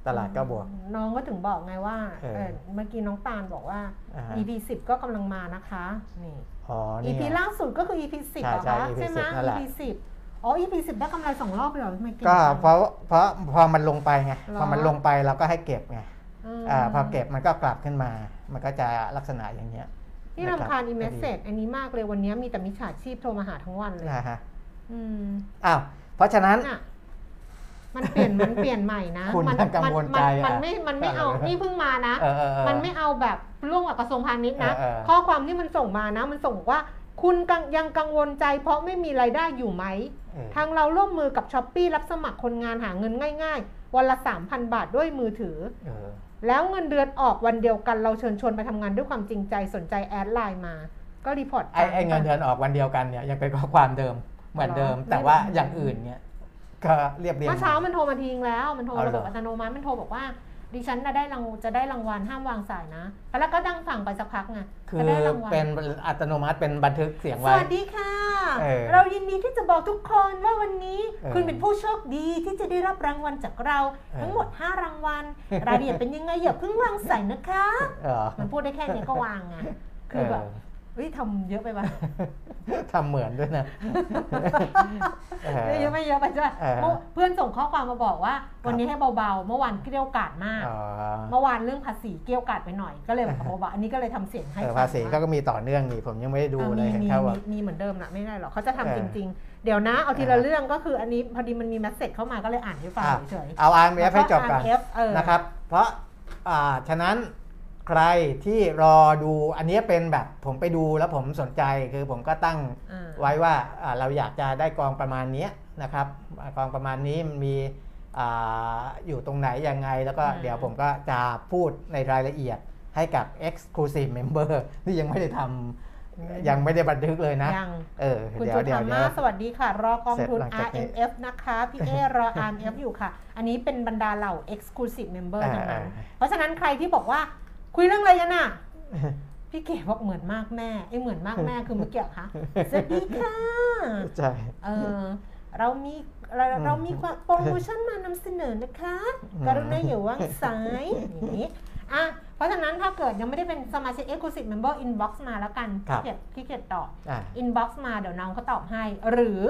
ตลาดก็บวก น้องก็ถึงบอกไงว่าเออเออเมื่อกี้น้องตาลบอกว่า อ่าฮะ EP 10ก็กำลังมานะคะนี่ อ๋อนี่ EP ไง ล่าสุดก็คือ EP 10ใช่เหรอใช่คะ EP ใช่ไหม 10นั่นแหละ EP 10อ๋อ EP 10ได้กำไรสองรอบเลยเหรอทำไมเก่งก็จัง เพราะเพราะพอมันลงไปไงเหรอ พอมันลงไปเราก็ให้เก็บไงมอ่าพอเก็บมันก็กลับขึ้นมา มันก็จะลักษณะอย่างเงี้ย นี่นะรำคาญอีเมสเซก็จอันนี้มากเลยวันนี้มีแต่มิจฉาชีพโทรมาหาทั้งวันเลยนะฮะอืมอ้าวเพราะฉะนั้นน่ะมันเปลี่ยนมันเปลี่ยนใหม่นะคุณมัยังกังวลใจมันอะไม่มันไม่เอาเออนี่เพิ่งมานะเออเออเออมันไม่เอาแบบร่วมกับกระทรวงพาณิชย์นะเออเออข้อความที่มันส่งมานะ มันส่งว่าคุณกังยังกังวลใจเพราะไม่มีรายได้อยู่ไหมเออทางเราร่วมมือกับ Shopee รับสมัครคนงานหาเงินง่าย ๆ วันละ 3,000 บาทด้วยมือถือเออ แล้วเงินเดือนออกวันเดียวกันเราเชิญชวนไปทำงานด้วยความจริงใจสนใจ add LINE มา ก็ report ไอ้ไอ้เงินเดือนออกวันเดียวกันเนี่ยยังเป็นข้อความเดิมเหมือนเดิมเหรอแต่ว่าไม่อย่างอื่นเนี่ยก็เรียบเรียงเมื่อเช้ามันโทรมาทิ้งแล้วมันโทรเอาเหรอระบบอัตโนมัติมันโทรบอกว่า ดิฉันน่ะได้รางจะได้รางวัลห้ามวางสายนะ แล้วก็ดังฝั่งไปสักพักไงคือจะได้รางวัลเป็นอัตโนมัติเป็นบันทึกเสียงสไว้วัสดีค่ะเออเรายินดีที่จะบอกทุกคนว่าวันนี้เออคุณเป็นผู้โชคดีที่จะได้รับรางวัลจากเราเออทั้งหมด 5 รางวัล รายละเอียดเป็นยังไงอย่าเพิ่งวางสายนะคะเออมันพูดได้แค่นี้ก็วางไงคือแบบ เฮ้ยทำเยอะไปปะทำเหมือนด้วยนะเออเยอะไม่เยอะไปจ้ะเออเพื่อนส่งข้อความมาบอกว่า วันนี้ให้เบาๆ เมื่อวานเกลี้ยวกราดมากอ๋อเมื่อวานเรื่องภาษีเกลี้ยวกราดไปหน่อย ก็เลยแบบเบาๆอันนี้ก็เลยทำเสียงให้เออฟังภาษีว่ก็มีต่อเนื่องนี่ผมยังไม่ได้ดูอะเลยมีเห็นมีเขาว่ามีมีเหมือนเดิมนะไม่ได้หรอกเขาจะทำเออจริง ๆ เดี๋ยวนะเอาทีละเออเรื่องก็คืออันนี้พอดีมันมีแมสเซจเข้ามาก็เลยอ่านให้ฟังอะเฉยเอา RMF ให้จบก่อน RMF เออนะครับ เพราะอ่าฉะนั้น ใครที่รอดูอันนี้เป็นแบบผมไปดูแล้วผมสนใจคือผมก็ตั้งอ่าไว้ว่าอ่าเราอยากจะได้กองประมาณเนี้ยนะครับอ่ากองประมาณนี้มันมีอาอยู่ตรงไหนยังไง แล้วก็อืมเดี๋ยวผมก็จะพูดในรายละเอียดให้กับ Exclusive Member ที่ยังไม่ได้ทำยังไม่ได้บันทึกเลยนะยังเออคุณเดี๋ยจุวเดี๋ยธาวเดี๋มายวสวัสดีค่ะ รอกองทุนเสร็จหลังจากนี้ RMF นะคะพี่เอรอ RMF อยู่ค่ะ อันนี้เป็นบรรดาเหล่า Exclusive Member อ่าทั้งนั้นอ่าเพราะฉะนั้นใครที่บอกว่า คุยเรื่องอะไรกันน่ะพี่เก๋บอกเหมือนมากแม่ไอ้เหมือนมากแม่คือเมื่อกี้เหรอคะสวัสดีค่ะใช่เออเรามีเราอืมเรามีความโปรโมชั่นมานำเสนอนะคะอืมกรุณาอย่าวางสายอย่างนี้อะเพราะฉะนั้นถ้าเกิดยังไม่ได้เป็นสมาชิก Exclusive Member Inbox มาแล้วกันครับขี้เกียจขี้เกียจตอบอ่า Inbox มาเดี๋ยวน้องเขาตอบให้ หรือ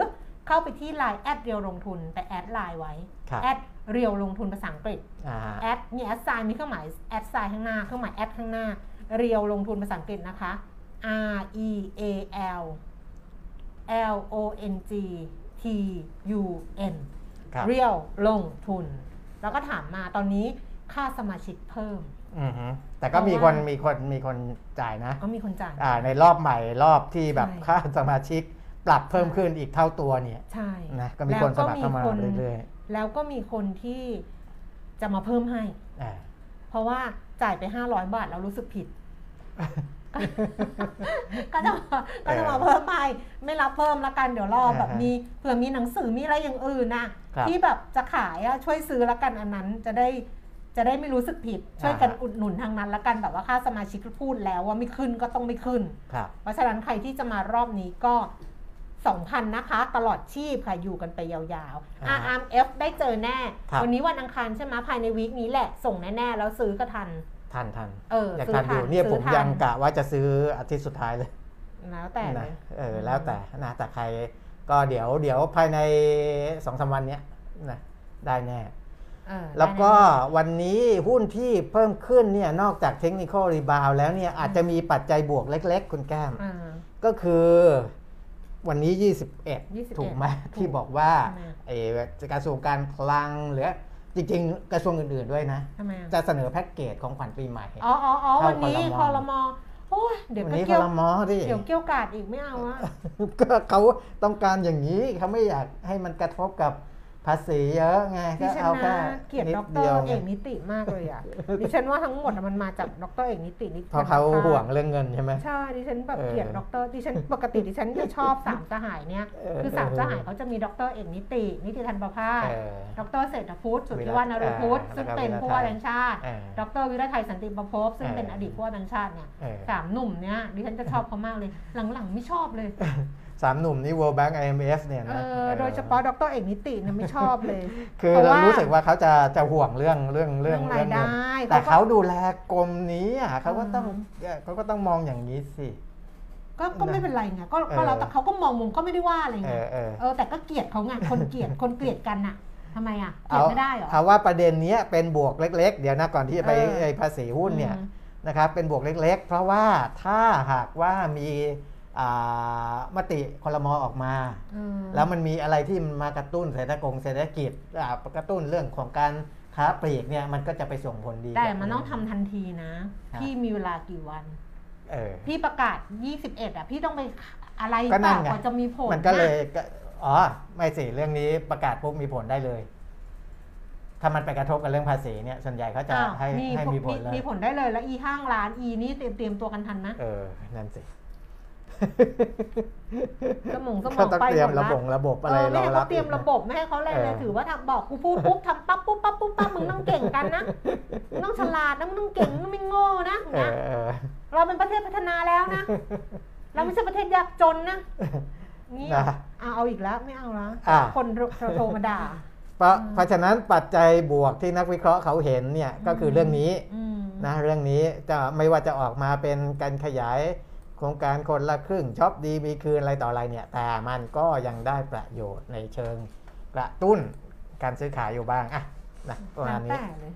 เข้าไปที่ LINE at Real ลงทุนไป add LINE ไว้ครับ at Real ลงทุนภาษาอังกฤษอ่า at มี at sign มีเครื่องหมาย at sign ข้างหน้าเครื่องหมาย at ข้างหน้า Real ลงทุนภาษาอังกฤษนะคะ R E A L L O N G T U N ครับ Real ลงทุน แล้วก็ถามมาตอนนี้ค่าสมาชิกเพิ่มอือฮึแต่ก็มีเพคราะนว่ามีมีคนมีคนจ่ายนะ ก็มีคนจ่ายอ่าในรอบใหม่รอบที่แบบใช่ค่าสมาชิกปรับเพิ่มขึ้นอีกเท่าตัวเนี่ยใช่นะก็มีคนสมัครเข้ามาแล้วก็เรื่อย แล้วก็มีคนที่จะมาเพิ่มให้ๆอ่า เพราะว่าจ่ายไป 500 บาทแล้วรู้สึกผิด ก็จะมาก็จะมาเพิ่มไปไม่รับเพิ่มละกันเดี๋ยวรอแบบมีเผื่อมีหนังสือมีอะไรอย่างอื่นนะครับ ที่แบบจะขายอะช่วยซื้อละกันอันนั้นจะได้จะได้ไม่รู้สึกผิด ช่วยกันอุดหนุนทางนั้นละกันแบบว่าค่าสมาชิกพูดแล้วว่าไม่ขึ้นก็ต้องไม่ขึ้น ครับ เพราะฉะนั้นใครที่จะมารอบนี้ก็ 2,000 นะคะ ตลอดชีพค่ะ อยู่กันไปยาวๆ อ่า RMF ได้เจอแน่ ครับ วันนี้วันอังคารใช่ไหมภายใน week นี้แหละ ส่งแน่ๆ แล้วซื้อก็ทัน ทันทันเอออยากซื้ทันอยู่ทัเนี่ยซื้ผมทันยังกะว่าจะซื้ออาทิตย์สุดท้ายเลยแล้วแต่เลนะย เออแล้วแต่นะแต่ใครก็เดี๋ยวเดี๋ยวภายในสองสามวันเนี้ยนะได้แน่ เออแล้วก็ได้วันนี้หุ้นที่เพิ่มขึ้นเนี่ยนอกจาก technical rebound แล้วเนี่ยอาจจะมีปัจจัยบวกเล็ก ๆ คุณแก้ม แน่ๆอ่าก็คือ วันนี้ 21 21ถูกไหมถูกที่บอกว่าทำไมไอ้กระทรวงการคลังหรือจริงๆ กระทรวงอื่นๆด้วยนะทำไมอะจะเสนอแพ็กเกจของขวัญปีใหม่ อ๋ออ๋ออ๋อเข้าวันนี้คครอมรมอโอ้ยเดี๋ยววันก็นี้คเกี่อยวรมอที่เดี๋ยวเกี่ยวกาดอีกไม่เอาอะก็เขาต้องการอย่างนี้เขาไม่อยากให้มันกระทบกับ ภาษีเยอะไงดิก็ฉันเอาแค่นะเกลียดนิดดรเดียวเอไงกนิติมากเลยอะ ดิฉันว่าทั้งหมดอะมันมาจากดรเอกนิตินิติเพราะเขาห่วงเรื่องเงินใช่ไหม ใช่ดิฉันแบบเออเกลียดดรดิฉันปกติดิฉันจะชอบสามสหายเนี่ยเออ คือสามสหายเขาจะมีดรเอกนิติ นิติธันประภาสเออดรเศรษฐพุทธสุทธิวานรุพุทธเออซึ่งแล้วก็เป็นวิรผู้ว่าไทยแบงค์ชาติเออดรวิรไทยสันติประภพซึ่งเออเป็นอดีตผู้ว่าแบงค์ชาติเนี่ยเออ สามหนุ่มเนี่ยดิฉันจะชอบเขามากเลย หลังๆไม่ชอบเลย สามหนุ่มนี่ World Bank IMF เนี่ยเอนะอเออโดยเฉพาะดรเอกนิติเนี่ยไม่ชอบเลย คือเพราะเราว่ารู้สึกว่าเขาจะจะห่วงเรื่องเรื่องเรื่องเรื่องรายได้เงินแต่เขาก็เขาดูแลกรมนี้อะเขาก็ต้องอืมเขาก็ต้องมองอย่างนี้สิก็ก็ไม่เป็นไรไงก็ก็เออแล้วแต่เขาก็มองมุมก็ไม่ได้ว่าอะไรเอไงอเออเออแต่ก็เกลียดเขาไงคนเกลียดคนเกลียดกันน่ะทำไมอะเกลียดไม่ได้เหรอเอาว่าประเด็นเนี้ยเป็นบวกเล็ก ๆ เดี๋ยวนะก่อนที่จะไปเออไอ้ภาษีหุ้นเนี่ยอืมนะครับเป็นบวกเล็ก ๆ เพราะว่าถ้าหากว่ามีอ่า มติคลมออกมาเออแล้วมันมีอะไรที่มันมากระตุ้นเศรษฐกงเศรษฐกิจอ่ากระตุ้นเรื่องของการค้าปลีกเนี่ยมันก็จะไปส่งผลดี แต่กับมันต้องทำทันทีนะครับพี่มีเวลากี่วันเออพี่ประกาศ 21 อะ พี่ต้องไปอะไรก็เปนั่ล่านไงกว่าจะมีผลมันก็เลยะก็อ๋อ ไม่สิ เรื่องนี้ประกาศปุ๊บมีผลได้เลย ถ้ามันไปกระทบกับเรื่องภาษีเนี่ยส่วนใหญ่เขาจะอ้าวให้นี่ให้มีผลเลยมีผลได้เลยแล้วอีห้างร้านอีนี่เตรียมเตรียมตัวกันทันนะเออนั่นสิ สมองสมเขาองต้องไปเตรีหยมมดระละบบระบบอะไรเออรไม่อให้รัเขาบเตรียมอีกนะระบบไม่ให้เขาอะไรเลยเออถือว่าทำบอกกูพูดปุ๊บทำปั๊บปุ๊บปั๊บปุ๊บปั๊บมึงต้องเก่งกันนะมึงต้องฉลาดนะมึงต้องเก่งมึงไม่โง่นะเอนะอเออเราเป็นประเทศพัฒนาแล้วนะเราไม่ใช่ประเทศยากจนนะนี่นะเอาเอาอีกแล้วไม่เอาแล้วอะคนโทรมาด่าเพราะอืมเพราะฉะนั้นปัจจัยบวกที่นักวิเคราะห์เขาเห็นเนี่ยก็คือเรื่องนี้อืมนะเรื่องนี้จะไม่ว่าจะออกมาเป็นการขยาย โครงการคนละครึ่งช็อปดีมีคืนอะไรต่ออะไรเนี่ยแต่มันก็ยังได้ประโยชน์ในเชิงกระตุ้นการซื้อขายอยู่บ้างอะนะประมาแล้ณวนี้แต่เลย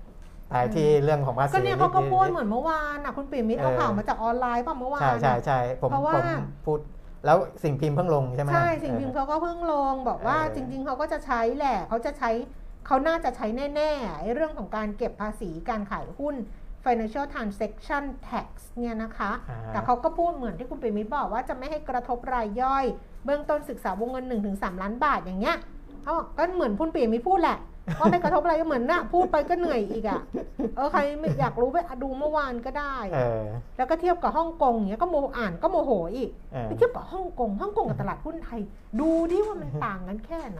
ไปที่เรื่องของภาษีก็เนี่ยเขาก็ดพูดเหมือนเมื่อวานนะคุณปิ่มมิตรเออเอาข่าวมาจากออนไลน์ป่ะเมื่อวานใช่ใช่น่ะใช่ผมเพราะว่าผมพูดแล้วสิ่งพิมพ์เพิ่งลงใช่ไหมใช่สิ่งพิมพ์เขาก็เพิ่งลงบอกว่าเออจริง ๆเขาก็จะใช้แหละเขาจะใช้เขาน่าจะใช้แน่ๆไอ้เรื่องของการเก็บภาษีการขายหุ้น financial transaction tax เนี่ยนะคะอ่าแต่เขาก็พูดเหมือนที่คุณปิ่มมิตรบอกว่าจะไม่ให้กระทบรายย่อย เบื้องต้นศึกษาวงเงิน 1-3 ล้านบาทอย่างเงี้ยเขาบอกก็เหมือนคุณปิ่มมิตรพูดแหละว่าไม่กระทบอะไรก็เหมือนน่ะพูดไปก็เหนื่อยอีกอะ เออใครไม่อยากรู้ไปดูเมื่อวานก็ได้เออแล้วก็เทียบกับฮ่องกงอย่างเงี้ยก็โมอ่านก็โมโหอีกเออไปเทียบกับฮ่องกงฮ่องกงกับตลาดหุ้นไทย ดูดิว่ามันต่างกันแค่ไหน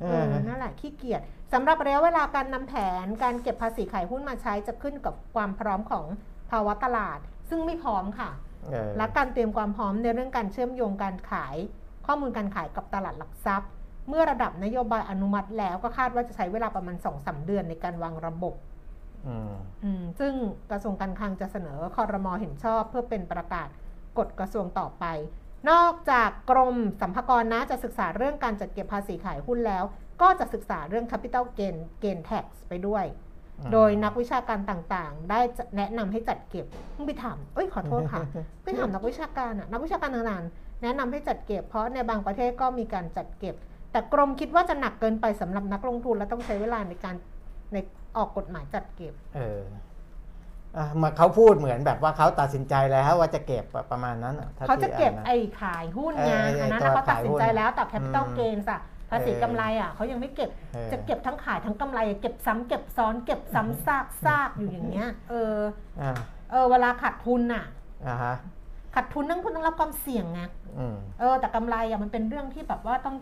เอเอออนั่นแหละขี้เกียจสำหรับระยะเวลาการนำแผนการเก็บภาษีขายหุ้นมาใช้จะขึ้นกับความพร้อมของภาวะตลาด ซึ่งไม่พร้อมค่ะเออและการเตรียมความพร้อมในเรื่องการเชื่อมโยงการขาย ข้อมูลการขายกับตลาดหลักทรัพย์ เมื่อระดับนโยบายอนุมัติแล้วก็คาดว่าจะใช้เวลาประมาณ2อสเดือนในการวางระบบอืมอืมซึ่งกระทรวงการคลังจะเสนอคอรมอเห็นชอบเพื่อเป็นประกาศกฎกระทรวงต่อไป นอกจากกรมสัมภากรนะจะศึกษาเรื่องการจัดเก็บภาษีขายหุ้นแล้ว ก็จะศึกษาเรื่อง capital gain gain tax ไปด้วย โดยนักวิชาการต่างๆ ได้แนะนำให้จัดเก็บมึงไปถามเอ้ยขอโทษค่ะไปถามนักวิชาการอะนักวิชาการต่างๆแนะนำให้จัดเก็บ เพราะในบางประเทศก็มีการจัดเก็บ แต่กรมคิดว่าจะหนักเกินไปสำหรับนักลงทุนและต้องใช้เวลาในการในออกกฎหมายจัดเก็บ เอออะ มาเขาพูดเหมือนแบบว่าเขาตัดสินใจแล้วว่าจะเก็บประมาณนั้นถ้เขาจะเก็บที่อ่านนะไอ้ขายหุ้นไงเออไอ้อันนั้นตัวน่ะเขาตัดสินใจขายหุ้นแล้วแต่ capital อืม gain อะภาษีเออกำไรอะเขายังไม่เก็บเออจะเก็บทั้งขายทั้งกำไรอะเก็บซ้ำเก็บซ้อนเก็บซ้ำซากซากอยู่อย่างเงี้ย เอออ่าเออเวลาขาดทุนอะอ่าฮะขาดทุนนั่งคุณต้องรับความเสี่ยงไงอืมเออแต่กำไรอะมันเป็นเรื่องที่แบบว่าต้อง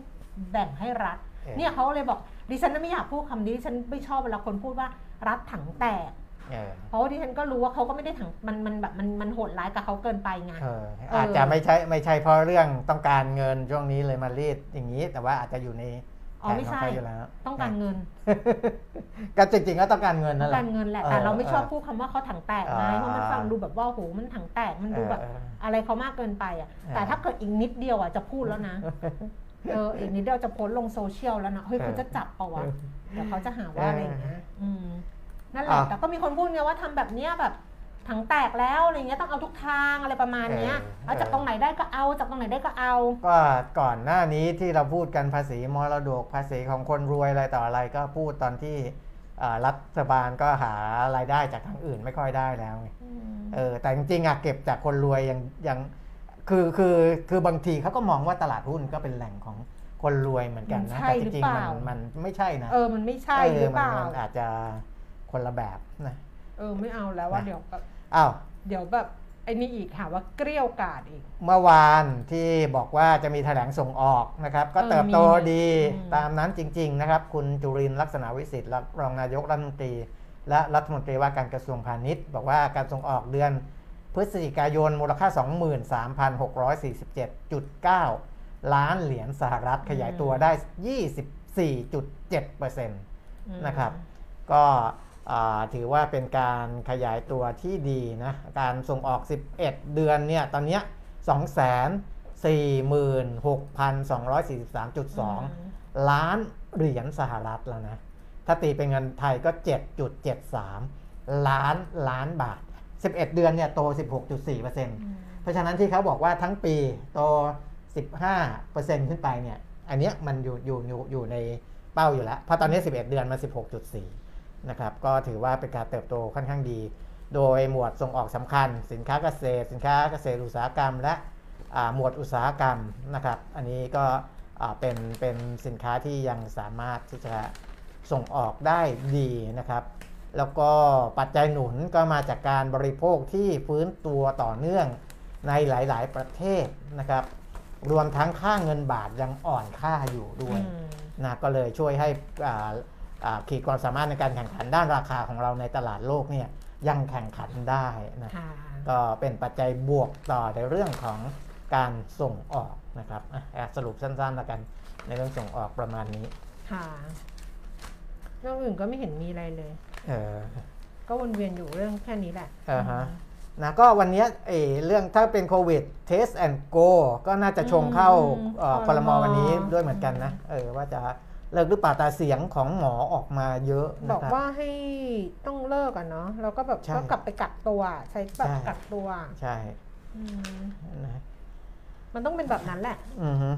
แบ่งให้รัฐเออเนี่ยเขาเลยบอกดิฉันน่ะไม่อยากพูดคำนี้ดิฉันไม่ชอบเวลาคนพูดว่ารัฐถังแตก เออเพราะว่าดิฉันก็รู้ว่าเขาก็ไม่ได้ถังมันมันแบบมันมันโหดร้ายกับเขาเกินไปไงเอออาจจะไม่ใช่ไม่ใช่เพราะเรื่องต้องการเงินช่วงนี้เลยมารีดอย่างนี้ แต่ว่าอาจจะอยู่ในอ๋อแผนไม่ของใช่เขาอยู่แล้วต้องการเงิน ก็จริงๆก็ต้องการเงินต้นั่อนงแหละการเงินแหละเออแต่เราไม่ชอบเออพูดคำว่าเขาถังแตกไงอ่าเพราะมันฟังดูแบบว่าโหมันถังแตกมันดูแบบเอออะไรเขามากเกินไปอะเออแต่ถ้าเกิดอีกนิดเดียวอะจะพูดแล้วนะเอออีกนิดเดียวจะโพสต์ลงโซเชียลแล้วนะเฮ้ยเขาจะจับเปล่าวะเดี๋ยวเขาจะหาว่าอะไรอย่างเงี้ยอืม นั่นแหละ อะ แต่ก็มีคนพูดไงว่าทำแบบเนี้ยแบบถังแตกแล้วอะไรเงี้ยต้องเอาทุกทางอะไรประมาณเนี้ยเออเอาจากตรงไหนได้ก็เอาจากตรงไหนได้ก็เอา ก็ก่อนหน้านี้ที่เราพูดกันภาษีมรดกภาษีของคนรวยอะไรต่ออะไรก็พูดตอนที่อ่ารัฐบาลก็หารายได้จากทางอื่นไม่ค่อยได้แล้วไงเออแต่จริงๆอะเก็บจากคนรวยยังยังคือคือคือบางทีเขาก็มองว่าตลาดหุ้นก็เป็นแหล่งของคนรวยเหมือนกันมันนะใช่แต่จหรือริงเปๆมัล่านมันไม่ใช่นะเออมันไม่ใช่หรือเปล่า มันอาจจะ คนละแบบนะเออไม่เอาแล้วว่านะเดี๋ยวแบบอ้าวเดี๋ยวแบบไอ้นี่อีกค่ะว่าเกลี้ยวกราดอีก เมื่อวานที่บอกว่าจะมีแถลงส่งออกนะครับ ก็เออเติบโตมีดีอืมตามนั้นจริง ๆ นะครับ คุณจุรินทร์ลักษณะวิสิทธิ์รองนายกรัฐมนตรี และรัฐมนตรีว่าการกระทรวงพาณิชย์ บอกว่าการส่งออกเดือนพฤศจิกายนมูลค่า 23,647.9 ล้านเหรียญสหรัฐขยายตัวได้ 24.7%นะครับ ก็อ่า ถือว่าเป็นการขยายตัวที่ดีนะ การส่งออก 11 เดือนเนี่ย ตอนเนี้ย246,243.2 ล้านเหรียญสหรัฐแล้วนะ ถ้าตีเป็นเงินไทยก็ 7.73 ล้านล้านบาท 11 เดือนเนี่ยโต 16.4%เพราะฉะนั้นที่เขาบอกว่าทั้งปีโต 15%ขึ้นไปเนี่ย อันเนี้ยมันอยู่อยู่อยู่อยู่ในเป้าอยู่แล้ว เพราะตอนนี้ 11 เดือนมา 16.4 นะครับก็ถือว่าเป็นการเติบโตค่อนข้างดี โดยหมวดส่งออกสำคัญ สินค้าเกษตร สินค้าเกษตรอุตสาหกรรม และอ่าหมวดอุตสาหกรรมนะครับ อันนี้ก็อ่าเป็นเป็นสินค้าที่ยังสามารถที่จะส่งออกได้ดีนะครับ แล้วก็ปัจจัยหนุนก็มาจากการบริโภคที่ฟื้นตัวต่อเนื่องในหลาย ๆ ประเทศนะครับ รวมทั้งค่าเงินบาทยังอ่อนค่าอยู่ด้วยอืมนะก็เลยช่วยให้อ่าอ่า ขีดความสามารถในการแข่งขันด้านราคาของเราในตลาดโลกเนี่ยยังแข่งขันได้นะค่ะก็เป็นปัจจัยบวกต่อในเรื่องของการส่งออกนะครับอะอะสรุปสั้นๆแล้วกันในเรื่องส่งออกประมาณนี้ค่ะเรื่องอื่นก็ไม่เห็นมีอะไรเลยเออก็วนเวียนอยู่เรื่องแค่นี้แหละอ่าฮะนะก็วันเนี้ยเออเรื่องถ้าเป็นโควิด Test and Go ก็น่าจะชงเข้าเอ่ออืมคอรมอครมวันนี้ด้วยเหมือนกันนะเออว่าจะ เลิกหรือเปล่าแต่เสียงของหมอออกมาเยอะบนะอกครับว่าให้ต้องเลิกอะเนาะแล้วก็แบบใช่ก็กลับไปกักตัวใช้แบบใช่ กักตัวใช่อืมนะมันต้องเป็นแบบนั้นแหละ อือฮึ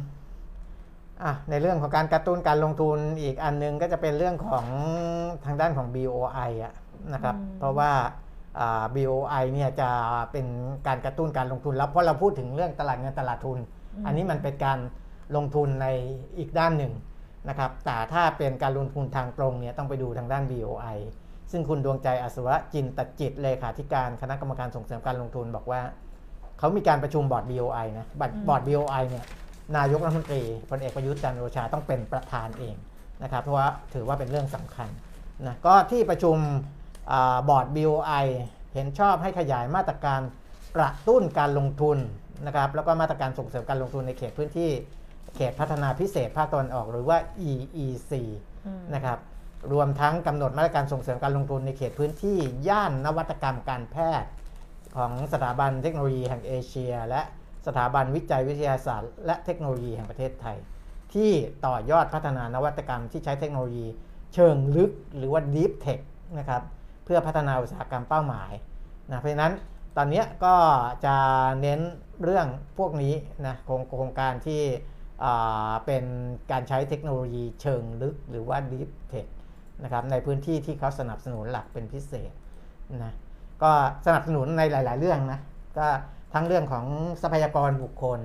อะในเรื่องของการกระตุ้นการลงทุนอีกอันหนึงก็จะเป็นเรื่องของทางด้านของ BOI อะนะครับ อืม เพราะว่าอ่า BOI เนี่ยจะเป็นการกระตุ้นการลงทุนแล้วเพราะเราพูดถึงเรื่องตลาดเงินตลาดทุน อันนี้มันเป็นการลงทุนในอีกด้านหนึ่ง นะครับแต่ถ้าเป็นการลงทุนทางตรงเนี่ยต้องไปดูทางด้าน BOI ซึ่งคุณดวงใจอัศวะจินตจิตเลขาธิการคณะกรรมการส่งเสริมการลงทุนบอกว่า เขามีการประชุมบอร์ด BOI นะบอร์ดอืมบอร์ด BOI เนี่ยนายกรัฐมนตรีพลเอกประยุทธ์จันทร์โอชาต้องเป็นประธานเองนะครับเพราะว่าถือว่าเป็นเรื่องสำคัญนะก็ที่ประชุมอาบอร์ด BOI เห็นชอบให้ขยายมาตรการกระตุ้นการลงทุนนะครับแล้วก็มาตรการส่งเสริมการลงทุนในเขตพื้นที่ เขตพัฒนาพิเศษภาคตะวันออกหรือว่า EEC อืมนะครับรวมทั้งกำหนดมาตรการส่งเสริมการลงทุนในเขตพื้นที่ย่านนวัตกรรมการแพทย์ ของสถาบันเทคโนโลยีแห่งเอเชีย และสถาบันวิจัยวิทยาศาสตร์ และเทคโนโลยีแห่งประเทศไทย ที่ต่อยอดพัฒนานวัตกรรมที่ใช้เทคโนโลยี เชิงลึกหรือว่า Deep Tech นะครับเพื่อพัฒนาอุตสาหกรรมเป้าหมายนะเพราะฉะนั้นตอนนี้ก็จะเน้นเรื่องพวกนี้นะโครงโครงการที่อ่า เป็นการใช้เทคโนโลยีเชิงลึกหรือว่า Deep Tech นะครับในพื้นที่ที่เขาสนับสนุนหลักเป็นพิเศษนะก็สนับสนุนในหลาย ๆ เรื่องนะก็ทั้งเรื่องของทรัพยากรบุคคล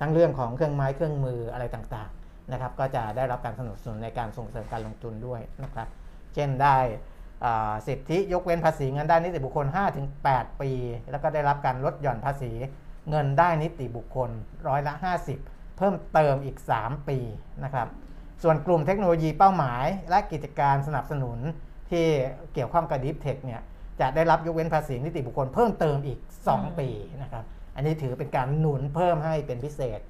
ทั้งเรื่องของเครื่องไม้เครื่องมืออะไรต่าง ๆ นะครับ ก็จะได้รับการสนับสนุนในการส่งเสริมการลงทุนด้วยนะครับ เช่นได้สิทธิยกเว้นภาษีเงินได้นิติบุคคล 5-8 ปี แล้วก็ได้รับการลดหย่อนภาษีเงินได้นิติบุคคลร้อยละ 50 เพิ่มเติมอีก 3 ปีนะครับ ส่วนกลุ่มเทคโนโลยีเป้าหมาย และกิจการสนับสนุนที่เกี่ยวข้องกับดิฟเทคเนี่ยจะได้รับยกเว้นภาษีนิติบุคคลเพิ่มเติมอีก 2 ปีนะครับ อันนี้ถือเป็นการหนุนเพิ่มให้เป็นพิเศษ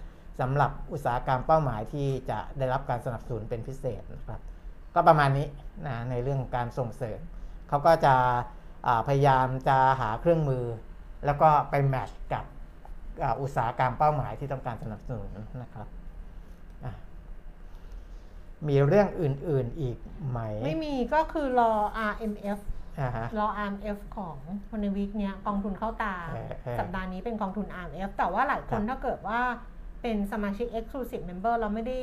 สำหรับอุตสาหกรรมเป้าหมายที่จะได้รับการสนับสนุนเป็นพิเศษนะครับ ก็ประมาณนี้นะในเรื่องของการส่งเสริมเขาก็จะอ่าพยายามจะหาเครื่องมือ แล้วก็ไปแมทช์กับ อ่าอุตสาหกรรมเป้าหมายที่ต้องการสนับสนุนนะครับอะมีเรื่องอื่น ๆอีกไหม ไม่มีก็คือรอ RMF อ่าฮะรอ RMF ของคนในวีคเนี้ยกองทุนเข้าตาเออเออสัปดาห์นี้เป็นกองทุน RMF แต่ว่าหลายคนครับถ้าเกิดว่าเป็นสมาชิก Exclusive Member เราไม่ได้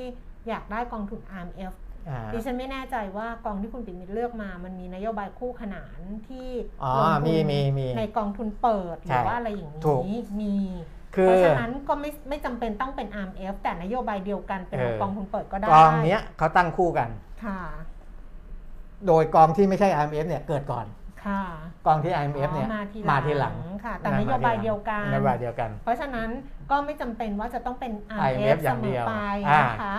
อยากได้กองทุน RMF อ่าดิฉันไม่แน่ใจว่ากองที่คุณปิ่นมิตรเลือกมา มันมีนโยบายคู่ขนานที่อ๋อลงทุนมีมีมีในกองทุนเปิดหใช่รือว่าอะไรอย่างถูกนี้มีคือ เพราะฉะนั้นก็ไม่ไม่จำเป็นต้องเป็น RMF แต่นโยบายเดียวกันเป็นเออกองทุนเปิดก็ได้กองเนี้ยเขาตั้งคู่กันค่ะ โดยกองที่ไม่ใช่ IMF เนี่ยเกิดก่อนค่ะกองที่ IMF เนี่ยอ๋อมาทีมาทีหลังค่ะ แต่นโยบายเดียวกันนโยบายเดียวกัน เพราะฉะนั้นก็ไม่จำเป็นว่าจะต้องเป็น IMF RMF อย่าเสงมเดีอยวไปอ่านะคะ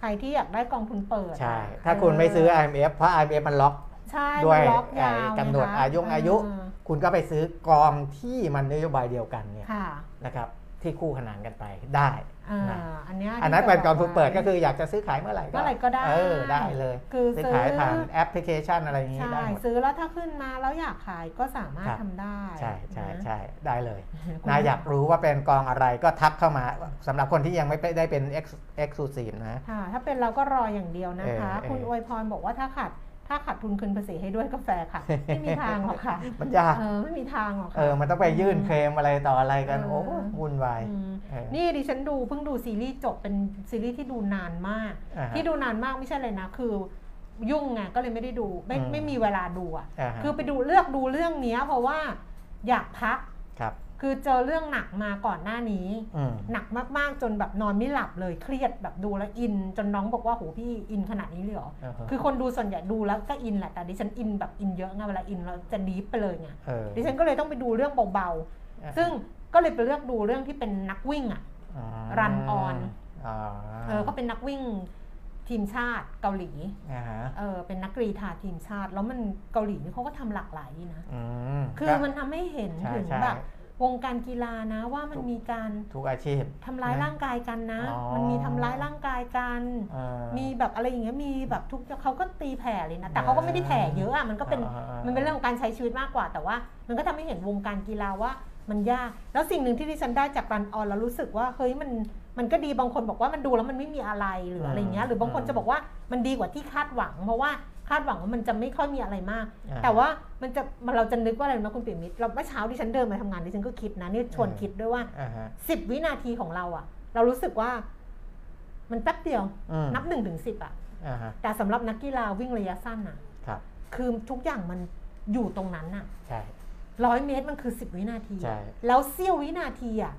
ใครที่อยากได้กองทุนเปิดใช่อะถ้าคุณไม่ซื้อเ IMF เพราะ IMF มันล็อก ใช่ด้วยมันล็อกยาวไอ้กำหนดไงคะอายุอายุเออ คุณก็ไปซื้อกองที่มันนโยบายเดียวกันเนี่ยค่ะนะครับที่คู่ขนานกันไปได้อ่านะอันเนี้ยอันนั้นที่เป็นจะกองทุนเปิดไว้ก็คืออยากจะซื้อขายเมื่อไหร่เมื่อไหร่ก็ได้เออได้เลย คือซื้อซื้อขายผ่านแอปพลิเคชันอะไรอย่างนี้ใช่ได้หมดซื้อแล้วถ้าขึ้นมาแล้วอยากขายก็สามารถครับทำได้ ใช่ใช่นะใช่ได้เลยคุณนะอยากรู้ว่าเป็นกองอะไรก็ทักเข้ามาสำหรับคนที่ยังไม่ได้เป็น ex- exclusive นะค่ะถ้าเป็นเราก็รออย่างเดียวนะคะเออเออคุณอวยพรบอกว่าถ้าขาด ถ้าขาดทุนคืนภาษีให้ด้วยกาแฟค่ะ ไม่มีทางหรอกค่ะ มันยากเออไม่มีทางหรอกค่ะเออมันต้องไปยื่นเคลมอะไรต่ออะไรกันเออโอ้วุ่นวายอืมเออนี่ดิฉันดูเพิ่งดูซีรีส์จบเป็นซีรีส์ที่ดูนานมากอ่าฮะที่ดูนานมากไม่ใช่เลยนะ คือยุ่งไงก็เลยไม่ได้ดูไม่อืมไม่มีเวลาดูอะอ่าฮะคือไปดูเลือกดูเรื่องเนี้ยเพราะว่าอยากพัก ครับคือเจอเรื่องหนักมาก่อนหน้านี้อืมหนักมากๆจนแบบนอนไม่หลับเลยเครียดแบบดูแล้วอิน จนน้องบอกว่าโหพี่อินขนาดนี้เลยเหรออ่าฮะคือคนดูส่วนใหญ่ดูแล้วก็อินแหละแต่ดิฉันอินแบบอินเยอะไงเวลาอินเราจะ deep ไปเลยไงเออดิฉันก็เลยต้องไปดูเรื่องเบาๆ ซึ่งก็เลยไปเลือกดูเรื่องที่เป็นนักวิ่งอะอ๋อ Run on อ๋อเออเขาเป็นนักวิ่งทีมชาติเกาหลีอ่าฮะเออเป็นนักกรีฑาทีมชาติ แล้วมันเกาหลีนี่เขาก็ทำหลากหลายดีนะอืมคือก็มันทำให้เห็นใช่ถึงใช่แบบ วงการกีฬานะว่ามันมีการทุกอาชีพทำร้ายนะร่างกายกันนะอ๋อมันมีทำร้ายร่างกายกันเออมีแบบอะไรอย่างเงี้ยมีแบบทุกเขาก็ตีแผ่เลยนะ แต่เขาก็ไม่ได้แผ่เยอะอะมันก็เป็นอ่าอ่าอ่ามัมันเป็นเรื่องของการใช้ชีวิตมากกว่า แต่ว่า มันก็ทำให้เห็นวงการกีฬาว่ามันยาก แล้วสิ่งหนึ่งที่ดิฉันได้จากรันออนแล้วรู้สึกว่าเฮ้ยมันมันก็ดีบางคนบอกว่ามันดูแล้วมันไม่มีอะไรหรืออะไรเงี้ยหรือบางคนจะบอกว่ามันดีกว่าที่คาดหวัง เพราะว่า คาดหวังว่ามันจะไม่ค่อยมีอะไรมากอ่าแต่ว่ามันจะมันเราจะนึกว่าอะไรนะคุณปิ่มมิตรเราเมื่อเช้าดิฉันเดินมาทำงานดิฉันก็คิดนะนี่ชวนอืมคิดด้วยว่าอ่าฮะสิบวินาทีของเราอะเรารู้สึกว่า มันแป๊บเดียวอืมนับหนึ่งถึงสิบอะอ่าฮะแต่สำหรับนักกีฬาวิ่งระยะสั้นอะครับคือทุกอย่างมันอยู่ตรงนั้นอะใช่ร้อยเมตรมันคือสิบวินาทีใช่แล้วเสี้ยววินาทีอะ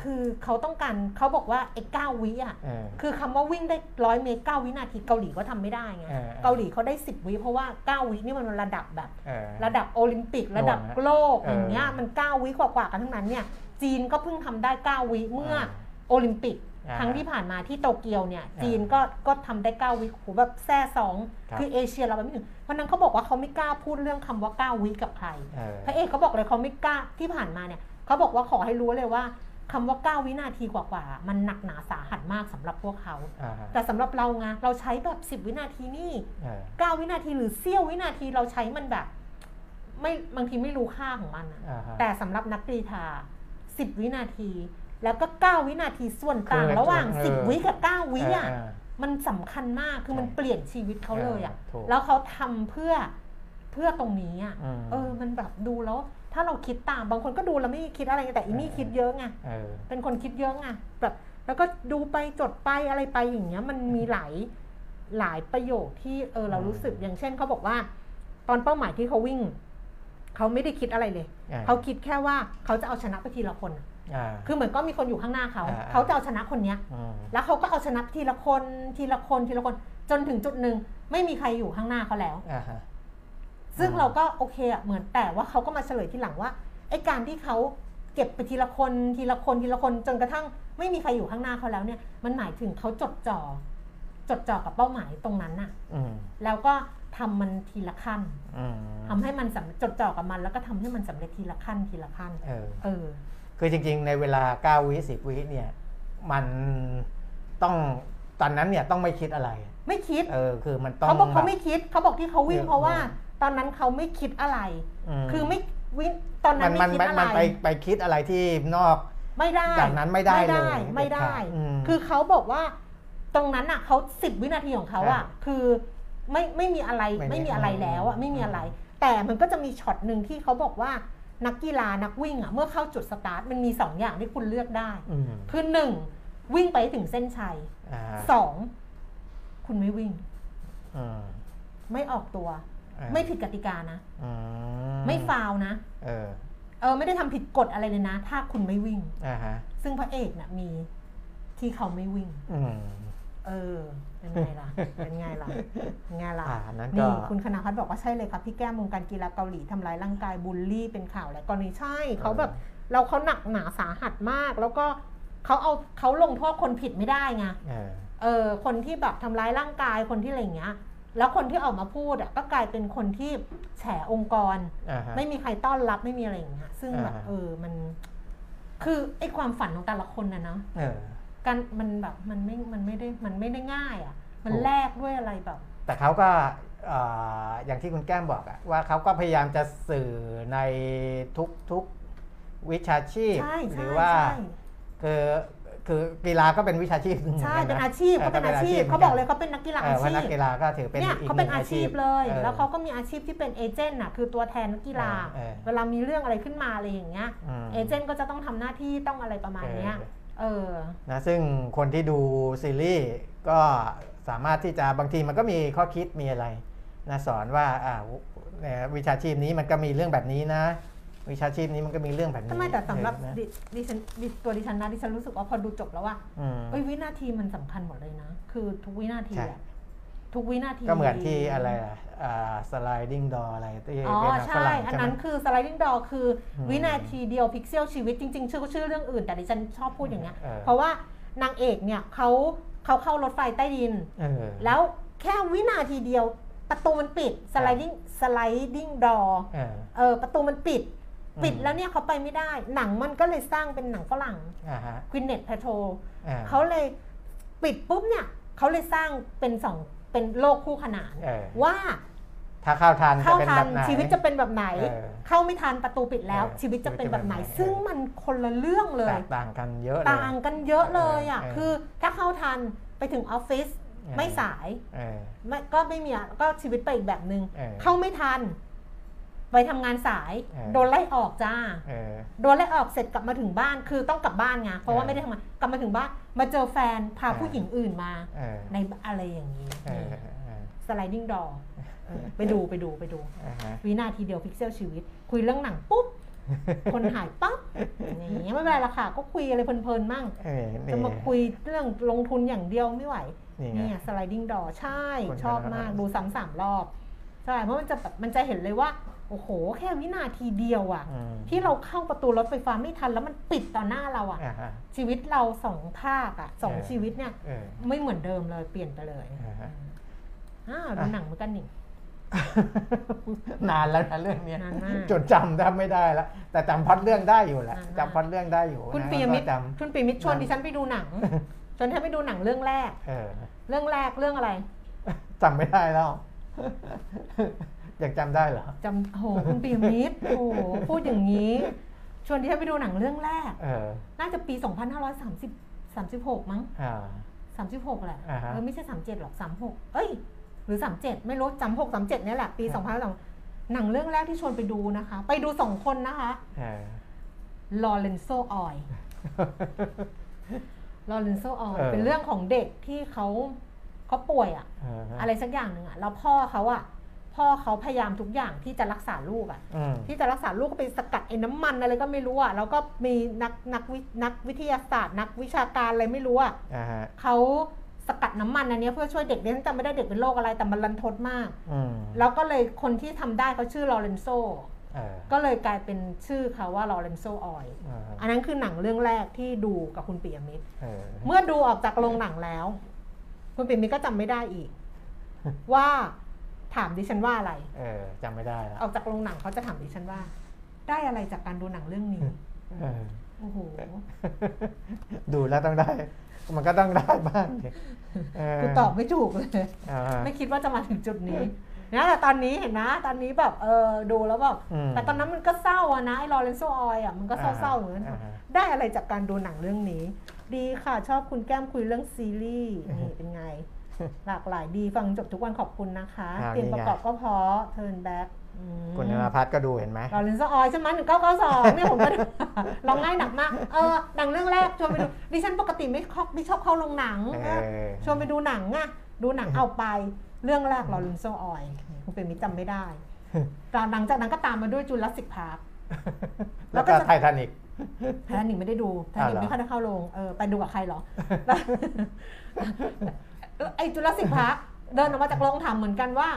คือเขาต้องการเขาบอกว่าไอ้เก้าวิอะเออคือคำว่าวิ่งได้ร้อยเมตรเก้าวินาทีเกาหลีก็ทำไม่ได้ไงเออเกาหลีเขาได้สิบวิเพราะว่าเก้าวินี่มันระดับแบบเออระดับโอลิมปิกระดับโน่นนะโลกเออออย่างเงี้ยมัน9วิกว่าๆกันทั้งนั้นเนี่ยจีนก็เพิ่งทำได้9วิเมื่ออาโอลิมปิกอ่าครั้งที่ผ่านมาที่โตเกียวเนี่ยอ่าจีนก็ก็ทำได้9วิโหแบบแซ่สองครับคือเอเชียเราไปไม่ถึงวันนั้นเขาบอกว่าเขาไม่กล้าพูดเรื่องคำว่า9วิกับใครเออพระเอกเขาบอกเลยเขาไม่กล้าที่ผ่านมาเนี่ยเขาบอกว่าขอให้รู้เลยว่า คำว่า 9 วินาทีกว่าๆ มันหนักหนาสาหัสมากสำหรับพวกเขาอ่าฮะแต่สำหรับเราไงเราใช้แบบ 10 วินาทีนี่เออเก้าวินาทีหรือเสี้ยววินาทีเราใช้มันแบบ ไม่บางทีไม่รู้ค่าของมันอะอ่าฮะแต่สำหรับนักกรีฑาสิบวินาที แล้วก็ 9 วินาทีส่วนต่างคือระหว่างเออ10 วิกับ 9 วิอะเออมันสำคัญมากคือมันใช่เปลี่ยนชีวิตเขาเลยอะเออถูกแล้วเขาทำเพื่อเพื่อตรงนี้อะอืมเออมันแบบดูแล้ว ถ้าเราคิดตามบางคนก็ดูแล้วไม่คิดอะไรแต่อีนี่เออคิดเยอะไงเออเป็นคนคิดเยอะไงแบบแล้วก็ดูไปจดไปอะไรไปอย่างเงี้ย มันมีหลายหลายประโยคที่เออเรารู้สึกอย่างเช่นเขาบอกว่า ตอนเป้าหมายที่เขาวิ่งเขาไม่ได้คิดอะไรเลยอ่าเขาคิดแค่ว่าเขาจะเอาชนะไปทีละคนอ่าคือเหมือนก็มีคนอยู่ข้างหน้าเขาอ่าเขาจะเอาชนะคนเนี้ยอืมแล้วเขาก็เอาชนะทีละคนทีละคนทีละคนจนถึงจุดหนึ่งไม่มีใครอยู่ข้างหน้าเขาแล้วอ่าฮะ ซึ่งอืมเราก็โอเคอะเหมือนแต่ว่าเขาก็มาเฉลยทีหลังว่าไอ้การที่เขาเก็บไปทีละคนทีละคนทีละคนจนกระทั่งไม่มีใครอยู่ข้างหน้าเขาแล้วเนี่ย มันหมายถึงเขาจดจ่อจดจ่อกับเป้าหมายตรงนั้นน่ะอืมแล้วก็ทำมันทีละขั้นอืมทำให้มันสำจดจ่อกับมัน แล้วก็ทำให้มันสำเร็จทีละขั้นทีละขั้นเออเออ คือจริง ๆ ในเวลา9วิ10วิเนี่ย มันต้องตอนนั้นเนี่ยต้องไม่คิดอะไร ไม่คิด เออคือมันต้องเขาบอกเขาแบบไม่คิดเขาบอกที่เขาวิ่งเออเพราะว่าเออ ตอนนั้นเขาไม่คิดอะไรมคือไม่วิ่งตอนนั้มันนไม่มันคิดมันอะไรมันไปไปคิดอะไรที่นอกไม่ได้จากนั้นไม่ได้ไม่ได้เลยไม่ได้เด็ดขาดอืมคือเขาบอกว่าตรงนั้นอะเขาสิบวินาทีของเขาอะอ่าคือไม่ไม่มีอะไรไม่มีไม่มีอะไรแล้วอะอืมไม่มีอะไร แต่มันก็จะมีช็อตหนึ่งที่เขาบอกว่านักกีฬานักวิ่งอะเมื่อเข้าจุดสตาร์ทมันมีสองอย่างที่คุณเลือกได้อืมคือหนึ่งวิ่งไปให้ถึงเส้นชัยอ่าสองคุณไม่วิ่งอืมไม่ออกตัวอ่า ไม่ผิดกติกานะอืไม่ฟาวล์นะเออเออไม่ได้ทำผิดกฎอะไรเลยนะ ถ้าคุณไม่วิ่งอ่าฮะซึ่งพระเอกน่ะมีที่เขาไม่วิ่งอืมเออ เป็นไงล่ะ เป็นไงล่ะเป็นไงล่ะอ่านั้นก็นี่คุณคณะพัฒน์บอกว่าใช่เลยครับ พี่แก้มวงการกีฬาเกาหลีทำร้ายร่างกายบูลลี่เป็นข่าวอะไรกรณีใช่ เขาแบบ เราเขาหนักหนาสาหัสมาก แล้วก็เขาเอาเขาลงโทษคนผิดไม่ได้ไงเออเออคนที่แบบทำร้ายร่างกายคนที่อะไรอย่างเงี้ย แล้วคนที่ออกมาพูดอะก็กลายเป็นคนที่แฉองค์กรอ่าฮะไม่มีใครต้อนรับไม่มีอะไรอย่างเงี้ยซึ่งแบบอ่าเออมัน คือไอ้ความฝันของแต่ละคนนะเนาะเออการมันแบบมันไม่มันไม่ได้มันไม่ได้ง่ายอะ่ะ มันถูกแลกด้วยอะไรแบบ แต่เขาก็เอ่ออย่างที่คุณแก้มบอกอะว่าเขาก็พยายามจะสื่อในทุกทุกวิชาชีพใช่หใช่รือว่าใช่คือ คือกีฬาก็เป็นวิชาชีพหนึ่งใช่หมืเป็นกัะอาชีพเขาเป็นอาชีพหมืเขานนบอกเลยเขาเป็นนักกีฬาเออาอว่าชีนักพกีฬาก็ถือเป็นเนี่ยอีกเขาหเป็นึ่นงอาอาชีชีพพเลยออแล้วเขาก็มีอาชีพที่เป็นเอเจนต์น่ะคือตัวแทนนักกีฬาเออเวลามีเรื่องอะไรขึ้นมาอะไรอย่างเงี้ยอืมเอเจนต์ก็จะต้องทำหน้าที่ต้องอะไรประมาณเนี้ยเออนะซึ่งคนที่ดูซีรีส์ก็สามารถที่จะบางทีมันก็มีข้อคิดมีอะไรนะสอนว่าอ่าเนี่ยวิชาชีพนี้มันก็มีเรื่องแบบนี้นะ วิชาชีพนี้มันก็มีเรื่องแบบนี้ทำไมแต่สำหรับเออนะดิดิฉันดิตัวดิฉันนะดิฉันรู้สึกว่าพอดูจบแล้วว่าอืมเอ้ยวินาทีมันสำคัญหมดเลยนะ คือทุกวินาทีใช่อะทุกวินาทีก็เหมือนที่อะไรอะสไลดิ้งดออะไรที่อ๋อเป็นหนังฝใช่ รั่งอันใช่ไหม นั้นคือ sliding door คืออมวินาทีเดียวพิกเซลชีวิตจริงๆ ชื่อก็ชื่อเรื่องอื่น แต่ดิฉันชอบพูดอย่างเงี้ย เออ เพราะว่านางเอกเนี่ยเขาเขาเข้ารถไฟใต้ดิน เออ แล้วแค่วินาทีเดียวประตูมันปิด sliding sliding door เออ เออประตูมันปิดอืม ปิดแล้วเนี่ยเขาไปไม่ได้ หนังมันก็เลยสร้างเป็นหนังฝรั่งอ่าฮะ Gwyneth Paltrow อ่าเขาเลยปิดปุ๊บเนี่ยเขาเลยสร้างเป็นสองเป็นโลกคู่ขนานเออว่าถ้าเข้าทันจะเข้าเป็นทัแบนบไหนชีวิตจะเป็นแบบไหนเออเข้าไม่ทันประตูปิดแล้วเออชีวิตจะเป็นแบบไหนชีวิตจะเป็นแบบไหน ซึ่งมันคนละเรื่องเลแตยกต่างกันเยอะเลยต่างกันเยอะเลยอะเออคือถ้าเข้าทันไปถึงออฟฟิศเออไม่สายเออไม่ก็ไม่มีอะก็ชีวิตไปอีกแบบนึงเออเข้าไม่ทัน ไปทำงานสายเออโดนไล่ออกจ้าเออโดนไล่ออกเสร็จกลับมาถึงบ้านคือต้องกลับบ้านไงเพราะว่าเออไม่ได้ทำงานกลับมาถึงบ้านมาเจอแฟนพาเออผู้หญิงอื่นมาเออในอะไรอย่างนี้เออเออ Sliding Door ไปดูไปดูไปดูอ่าฮะวินาทีเดียวพิกเซลชีวิต คุยเรื่องหนังปุ๊บ คนหายปั๊บอย่างเงี้ยไม่เป็นไรละค่ะ ก็คุยอะไรเพลินๆมั่งเออนี่จะมาคุยเรื่องลงทุนอย่างเดียวไม่ไหวนี่ไงเนี่ย Sliding Door ใช่คนชอบมากขนาดนั้นดูซ้ำสามรอบใช่เพราะมันจะแบบมันจะเห็นเลยว่า โอ้โห แค่วินาทีเดียวอะอืมที่เราเข้าประตูรถไฟฟ้าไม่ทันแล้วมันปิดต่อหน้าเราอะอ่าฮะชีวิตเราสองภาคอะสองเออชีวิตเนี่ยเออไม่เหมือนเดิมเลยเปลี่ยนไปเลยอ่าฮะอ้าวดูหนังเหมือนกันนี่นานแล้วนะเรื่องเนี้ยนานมากจนจำแทบไม่ได้แล้วแต่จำพล็อดเรื่องได้อยู่แหละนานมากจำพล็อดเรื่องได้อยู่ คุณนะปียมิตรก็จคุณปียมิตรชวนดิฉันไปดูหนังชวนให้ไปดูหนังเรื่องแรกำเออเรื่องแรกเรื่องอะไรจำไม่ได้แล้ว ยังจำได้เหรอจำโอ้โหคุณปียมิตรโอ้โหพูดอย่างนี้ ชวนดิฉันไปดูหนังเรื่องแรกเออน่าจะปี 2530 36 มั้งอ่า36แหละอ่าฮะเออไม่ใช่37หรอก36เอ้ย หรือ37ไม่รู้36 37เนี่ยแหละ ปีครับ2002หนังเรื่องแรกที่ชวนไปดูนะคะ ไปดูสองคนนะคะเออลอเรนโซออยLorenzo's Oil เออเป็นเรื่องของเด็กที่เขาเขาป่วยอะเอออะไรสักอย่างหนึ่งอะแล้วพ่อเขาอะ พ่อเขาพยายามทุกอย่างที่จะรักษาลูกอะอืมที่จะรักษาลูกก็ไปสกัดไอ้น้ำมันอะไรก็ไม่รู้อะแล้วก็มีนักนักวินักวิทยาศาสตร์ นักวิชาการอะไรไม่รู้อะอ่าฮะเขาสกัดน้ำมันอันเนี้ยเพื่อช่วยเด็กเด็กจำไม่ได้เด็กเป็นโรคอะไรแต่มันรันทดมากอืมแล้วก็เลยคนที่ทำได้เขาชื่อลอเรนโซเออก็เลยกลายเป็นชื่อเขาว่าลอเรนโซออยเอออันนั้นคือหนังเรื่องแรกที่ดูกับคุณปิยมิตรเออเมื่อดูออกจากโรงหนังแล้ว คุณปิยมิตรก็จำไม่ได้อีก ว่า ถามดิฉันว่าอะไร เออจำไม่ได้แล้วออกจากโรงหนังเขาจะถามดิฉันว่า ได้อะไรจากการดูหนังเรื่องนี้เออโอ้โหดูแล้วต้องได้ มันก็ต้องได้บ้างดิเคือตอบไม่ถูกเลยอ่าฮะไม่คิดว่าจะมาถึงจุดนี้นะแต่ตอนนี้เห็นนะ ตอนนี้แบบเออดูแล้วแบบอืมแต่ตอนนั้นมันก็เศร้าอะนะไอ้ Lorenzo's Oil อะมันก็เศร้าๆเหมือนกันอ่าฮะได้อะไรจากการดูหนังเรื่องนี้ ดีค่ะชอบคุณแก้มคุยเรื่องซีรีส์นี่เป็นไง หลากหลายดีฟังจบทุกวันขอบคุณนะคะครับเพลงนี่ไงประกอบก็เพราะ Turn Back อืมคุณธนพัฒน์ก็ดูเห็นไหม Lorenzo's Oil ใช่ไหมหนึ่งเก้าเก้าสองเนี่ยผมก็ดู ร้องไห้หนักมาก เออหนังเรื่องแรกชวนไปดูดิฉันปกติไม่ชอบไม่ชอบเข้าโรงหนัง เออ ชวนไปดูหนังอะดูหนังเอาไป เรื่องแรก Lorenzo's Oil คุณเป็นมิตรจำไม่ได้หลังจากนั้นก็ตามมาด้วย Jurassic Park แล้แล้ววก็ก็จะ Titanic Titanic ไม่ได้ดูไททานิกอ้าวเหรอ ไม่ค่อยได้เข้าโรงเออไปดูกับใครเหรอ ไอ้ Jurassic Park เดินออกมาจากโรงถามเหมือนกันว่า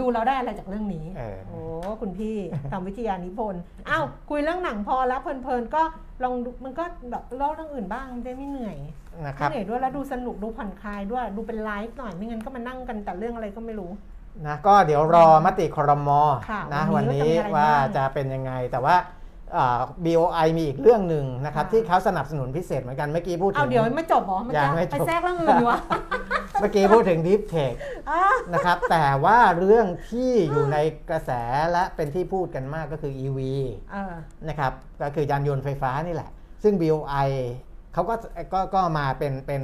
ดูเราได้อะไรจากเรื่องนี้เออโอ้คุณพี่ทำวิทยานิพนธ์อ้าวคุยเรื่องหนังพอแล้วเพลินๆก็ลองดูมันก็แบบเล่าเรื่องอื่นบ้างจะได้ไม่เหนื่อยนะคไม่รับเหนื่อยด้วยแล้วดูสนุกดูผ่อนคลายด้วยดูเป็นไลฟ์หน่อยไม่งั้นก็มานั่งกันแต่เรื่องอะไรก็ไม่รู้นะก็เดี๋ยวรอมติครมค่ะนะวัวันนนี้นี้ว่าจะมีอะไรว่าบ้างจะเป็นยังไงแต่ว่าอ่า BOI มีอีกเรื่องหนึ่งนะครับค่ะที่เขาสนับสนุนพิเศษเหมือนกันเมื่อกี้พูดถึเอางเดี๋ยวไม่จบเหรอมันยัจะงไม่จบไปแทรกเรื่องอื่นอยู่วะเมื่อกี้พูดถึง Deep Tech อะนะครับแต่ว่าเรื่องที่อยู่ในกระแสและเป็นที่พูดกันมากก็คือ EV เออนะครับก็คือยานยนต์ไฟฟ้านี่แหละ ซึ่ง BOI เขาก็ก็ก็มาเป็นเป็น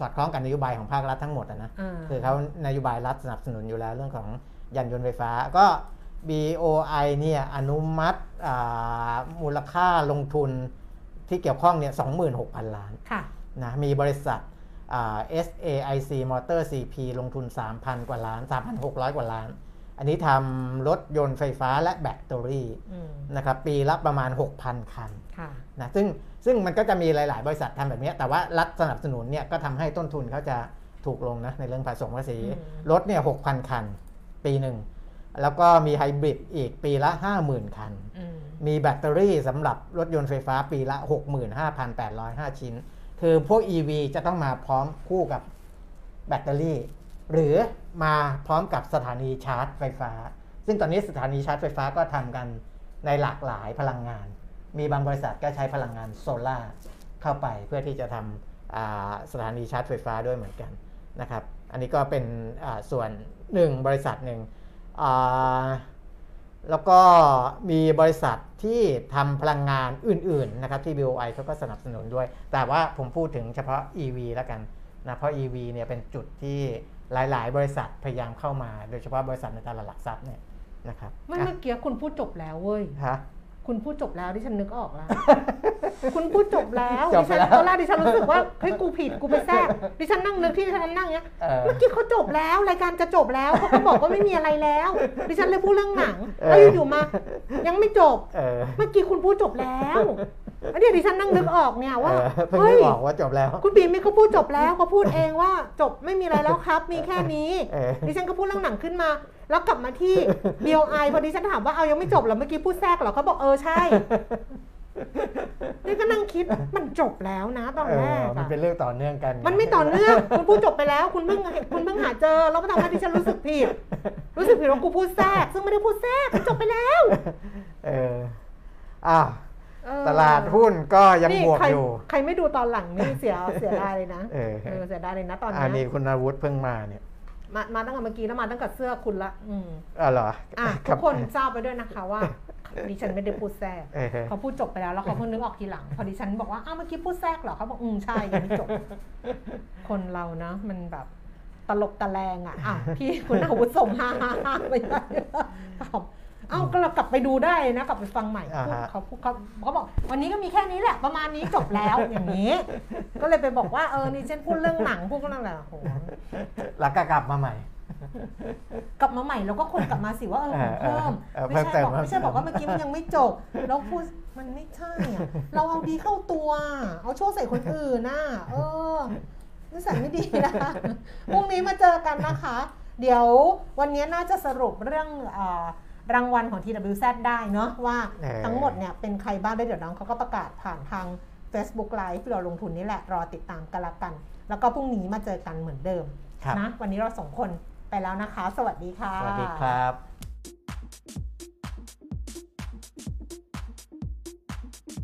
สอดคล้องกับนโยบายของภาครัฐทั้งหมดอะนะเออคือเขานโยบายรัฐสนับสนุนอยู่แล้วเรื่องของยานยนต์ไฟฟ้าก็ BOI เนี่ยอนุมัติอ่ามูลค่าลงทุนที่เกี่ยวข้องเนี่ย26,000 ล้านค่ะนะมีบริษัทอ่า SAIC Motor CP ลงทุน 3,000 กว่าล้าน 3,600 กว่าล้าน อันนี้ทำรถยนต์ไฟฟ้าและแบตเตอรี่อืมนะครับปีละประมาณ 6,000 คันค่ะนะซึ่งซึ่งมันก็จะมีหลาย ๆ บริษัททำแบบเนี้ยแต่ว่ารัฐสนับสนุนเนี่ยก็ทำให้ต้นทุนเขาจะถูกลงนะในเรื่องภาษีภาษีอืมรถเนี่ย6,000 คัน ปีหนึ่ง แล้วก็มีไฮบริดอีกปีละ 50,000 คันอืมมีแบตเตอรี่สำหรับรถยนต์ไฟฟ้าปีละ 65,805 ชิ้น คือพวก EV จะต้องมาพร้อมคู่กับแบตเตอรี่ หรือมาพร้อมกับสถานีชาร์จไฟฟ้า ซึ่งตอนนี้สถานีชาร์จไฟฟ้าก็ทำกันในหลากหลายพลังงาน มีบางบริษัทก็ใช้พลังงานโซลาร์เข้าไปเพื่อที่จะทำอ่าสถานีชาร์จไฟฟ้าด้วยเหมือนกันนะครับ อันนี้ก็เป็นอ่าส่วนหนึ่งบริษัทหนึ่งอ่า แล้วก็มีบริษัทที่ทำพลังงานอื่นๆนะครับที่ BOI เขาก็สนับสนุนด้วย แต่ว่าผมพูดถึงเฉพาะ EV แล้วกันนะเพราะ EV เนี่ยเป็นจุดที่หลาย ๆ บริษัทพยายามเข้ามา โดยเฉพาะบริษัทในตลาดหลักทรัพย์เนี่ยนะครับไม่เมื่อกี้คุณพูดจบแล้วเว้ยฮะ คุณพูดจบแล้วดิฉันนึกออกแล้ว คุณพูดจบแล้วจดิบไปฉันแล้วตอนแรกดิฉันรู้สึกว่าเฮ้ยกูผิดกูไปแทรกดิฉันนั่งนึกที่ดิฉันนั่งเนี้ยเออเมื่อกี้เขาจบแล้วรายการจะจบแล้วเขาก็บอกว่าไม่มีอะไรแล้ว ดิฉันเลยพูดเรื่องหนังเออแล้วอยู่ๆมา ยังไม่จบเออเมื่อกี้คุณพูดจบแล้วแล้ว เดี๋ยวดิฉันนั่งนึกออกเนี่ยว่าเพิ่งเฮ้ยบอกว่าจบแล้ว คุณปีมิตรเขาพูดจบแล้วเขาพูดเองว่าจบไม่มีอะไรแล้วครับ มีแค่นี้ออดิฉันก็พูดเรื่องหนังขึ้นมา แล้วกลับมาที่ BOI พอดิฉันถามว่าเอายังไม่จบเหรอเมื่อกี้พูดแทรกเหรอเขาบอกเออใช่นี่ก็นั่งคิดมันจบแล้วนะตอนแรกมันเป็นเรื่องต่อเนื่องกัน มันไม่ต่อเนื่องคุณพูดจบไปแล้ว คุณเพิ่งคุณเพิ่งหาเจอแล้วก็ทำให้ดิฉันรู้สึกผิด รู้สึกผิดว่ากูพูดแทรก ซึ่งไม่ได้พูดแทรกมันจบไปแล้ว เอออ้า ตลาดหุ้นก็ยังนี่บวกใครอยู่ ใครไม่ดูตอนหลังนี่เสียเสียดายเลยนะเออเออเสียดายเลยนะตอนอันเนี้นี้ยคุณอาวุธเพิ่งมาเนี่ยมามาตั้งแต่เมื่อกี้แล้วมาตั้งแต่เสื้อคุณละอืมอ๋อเหรออะคทุรับกคนทราบไปด้วยนะคะว่าดิฉันไม่ได้พูดแทรกเออเขาพูดจบไปแล้วแล้วเขาเพิ่งนึกออกทีหลัง พอดิฉันบอกว่าอ้าวเมื่อกี้พูดแทรกเหรอเขาบอกอืมใช่ยังไม่จบ คนเรานะมันแบบตลบตะแลงอะอะพี่คุณอาวุธส่งฮ่าฮ่าฮ่าไปได้ครับ เอ้าก็เรากลับไปดูได้นะกลับไปฟังใหม่อ่าฮะเขาพูดเขาเขาบอกวันนี้ก็มีแค่นี้แหละประมาณนี้จบแล้วอย่างนี้ ก็เลยไปบอกว่าเออนี่ฉันพูดเรื่องหนังพูดก็นั่นแหละโหแล้วก็กลับมาใหม่กลับมาใหม่เราก็ควรกลับมาสิว่าเออผมเพิ่มเออไม่ใช่เพิ่มเติมบอกไม่ใช่บอกว่าเมื่อกี้มันยังไม่จบแล้วพูดมันไม่ใช่อะเราเอาดีเข้าตัว เอาชั่วใส่คนอื่นน่ะเออนิสัยไม่ดีนะพรุ่งนี้มาเจอกันนะคะ เดี๋ยววันนี้น่าจะสรุปเรื่องเออ รางวัลของ TWZ ได้เนาะว่าเออทั้งหมดเนี่ยเป็นใครบ้างได้เดี๋ยวน้องเขาก็ประกาศผ่านทาง Facebook Live เราลงทุนนี่แหละรอติดตามกันละกัน แล้วก็พรุ่งนี้มาเจอกันเหมือนเดิมครับนะวันนี้เราสองคนไปแล้วนะคะ สวัสดีค่ะ สวัสดีครับ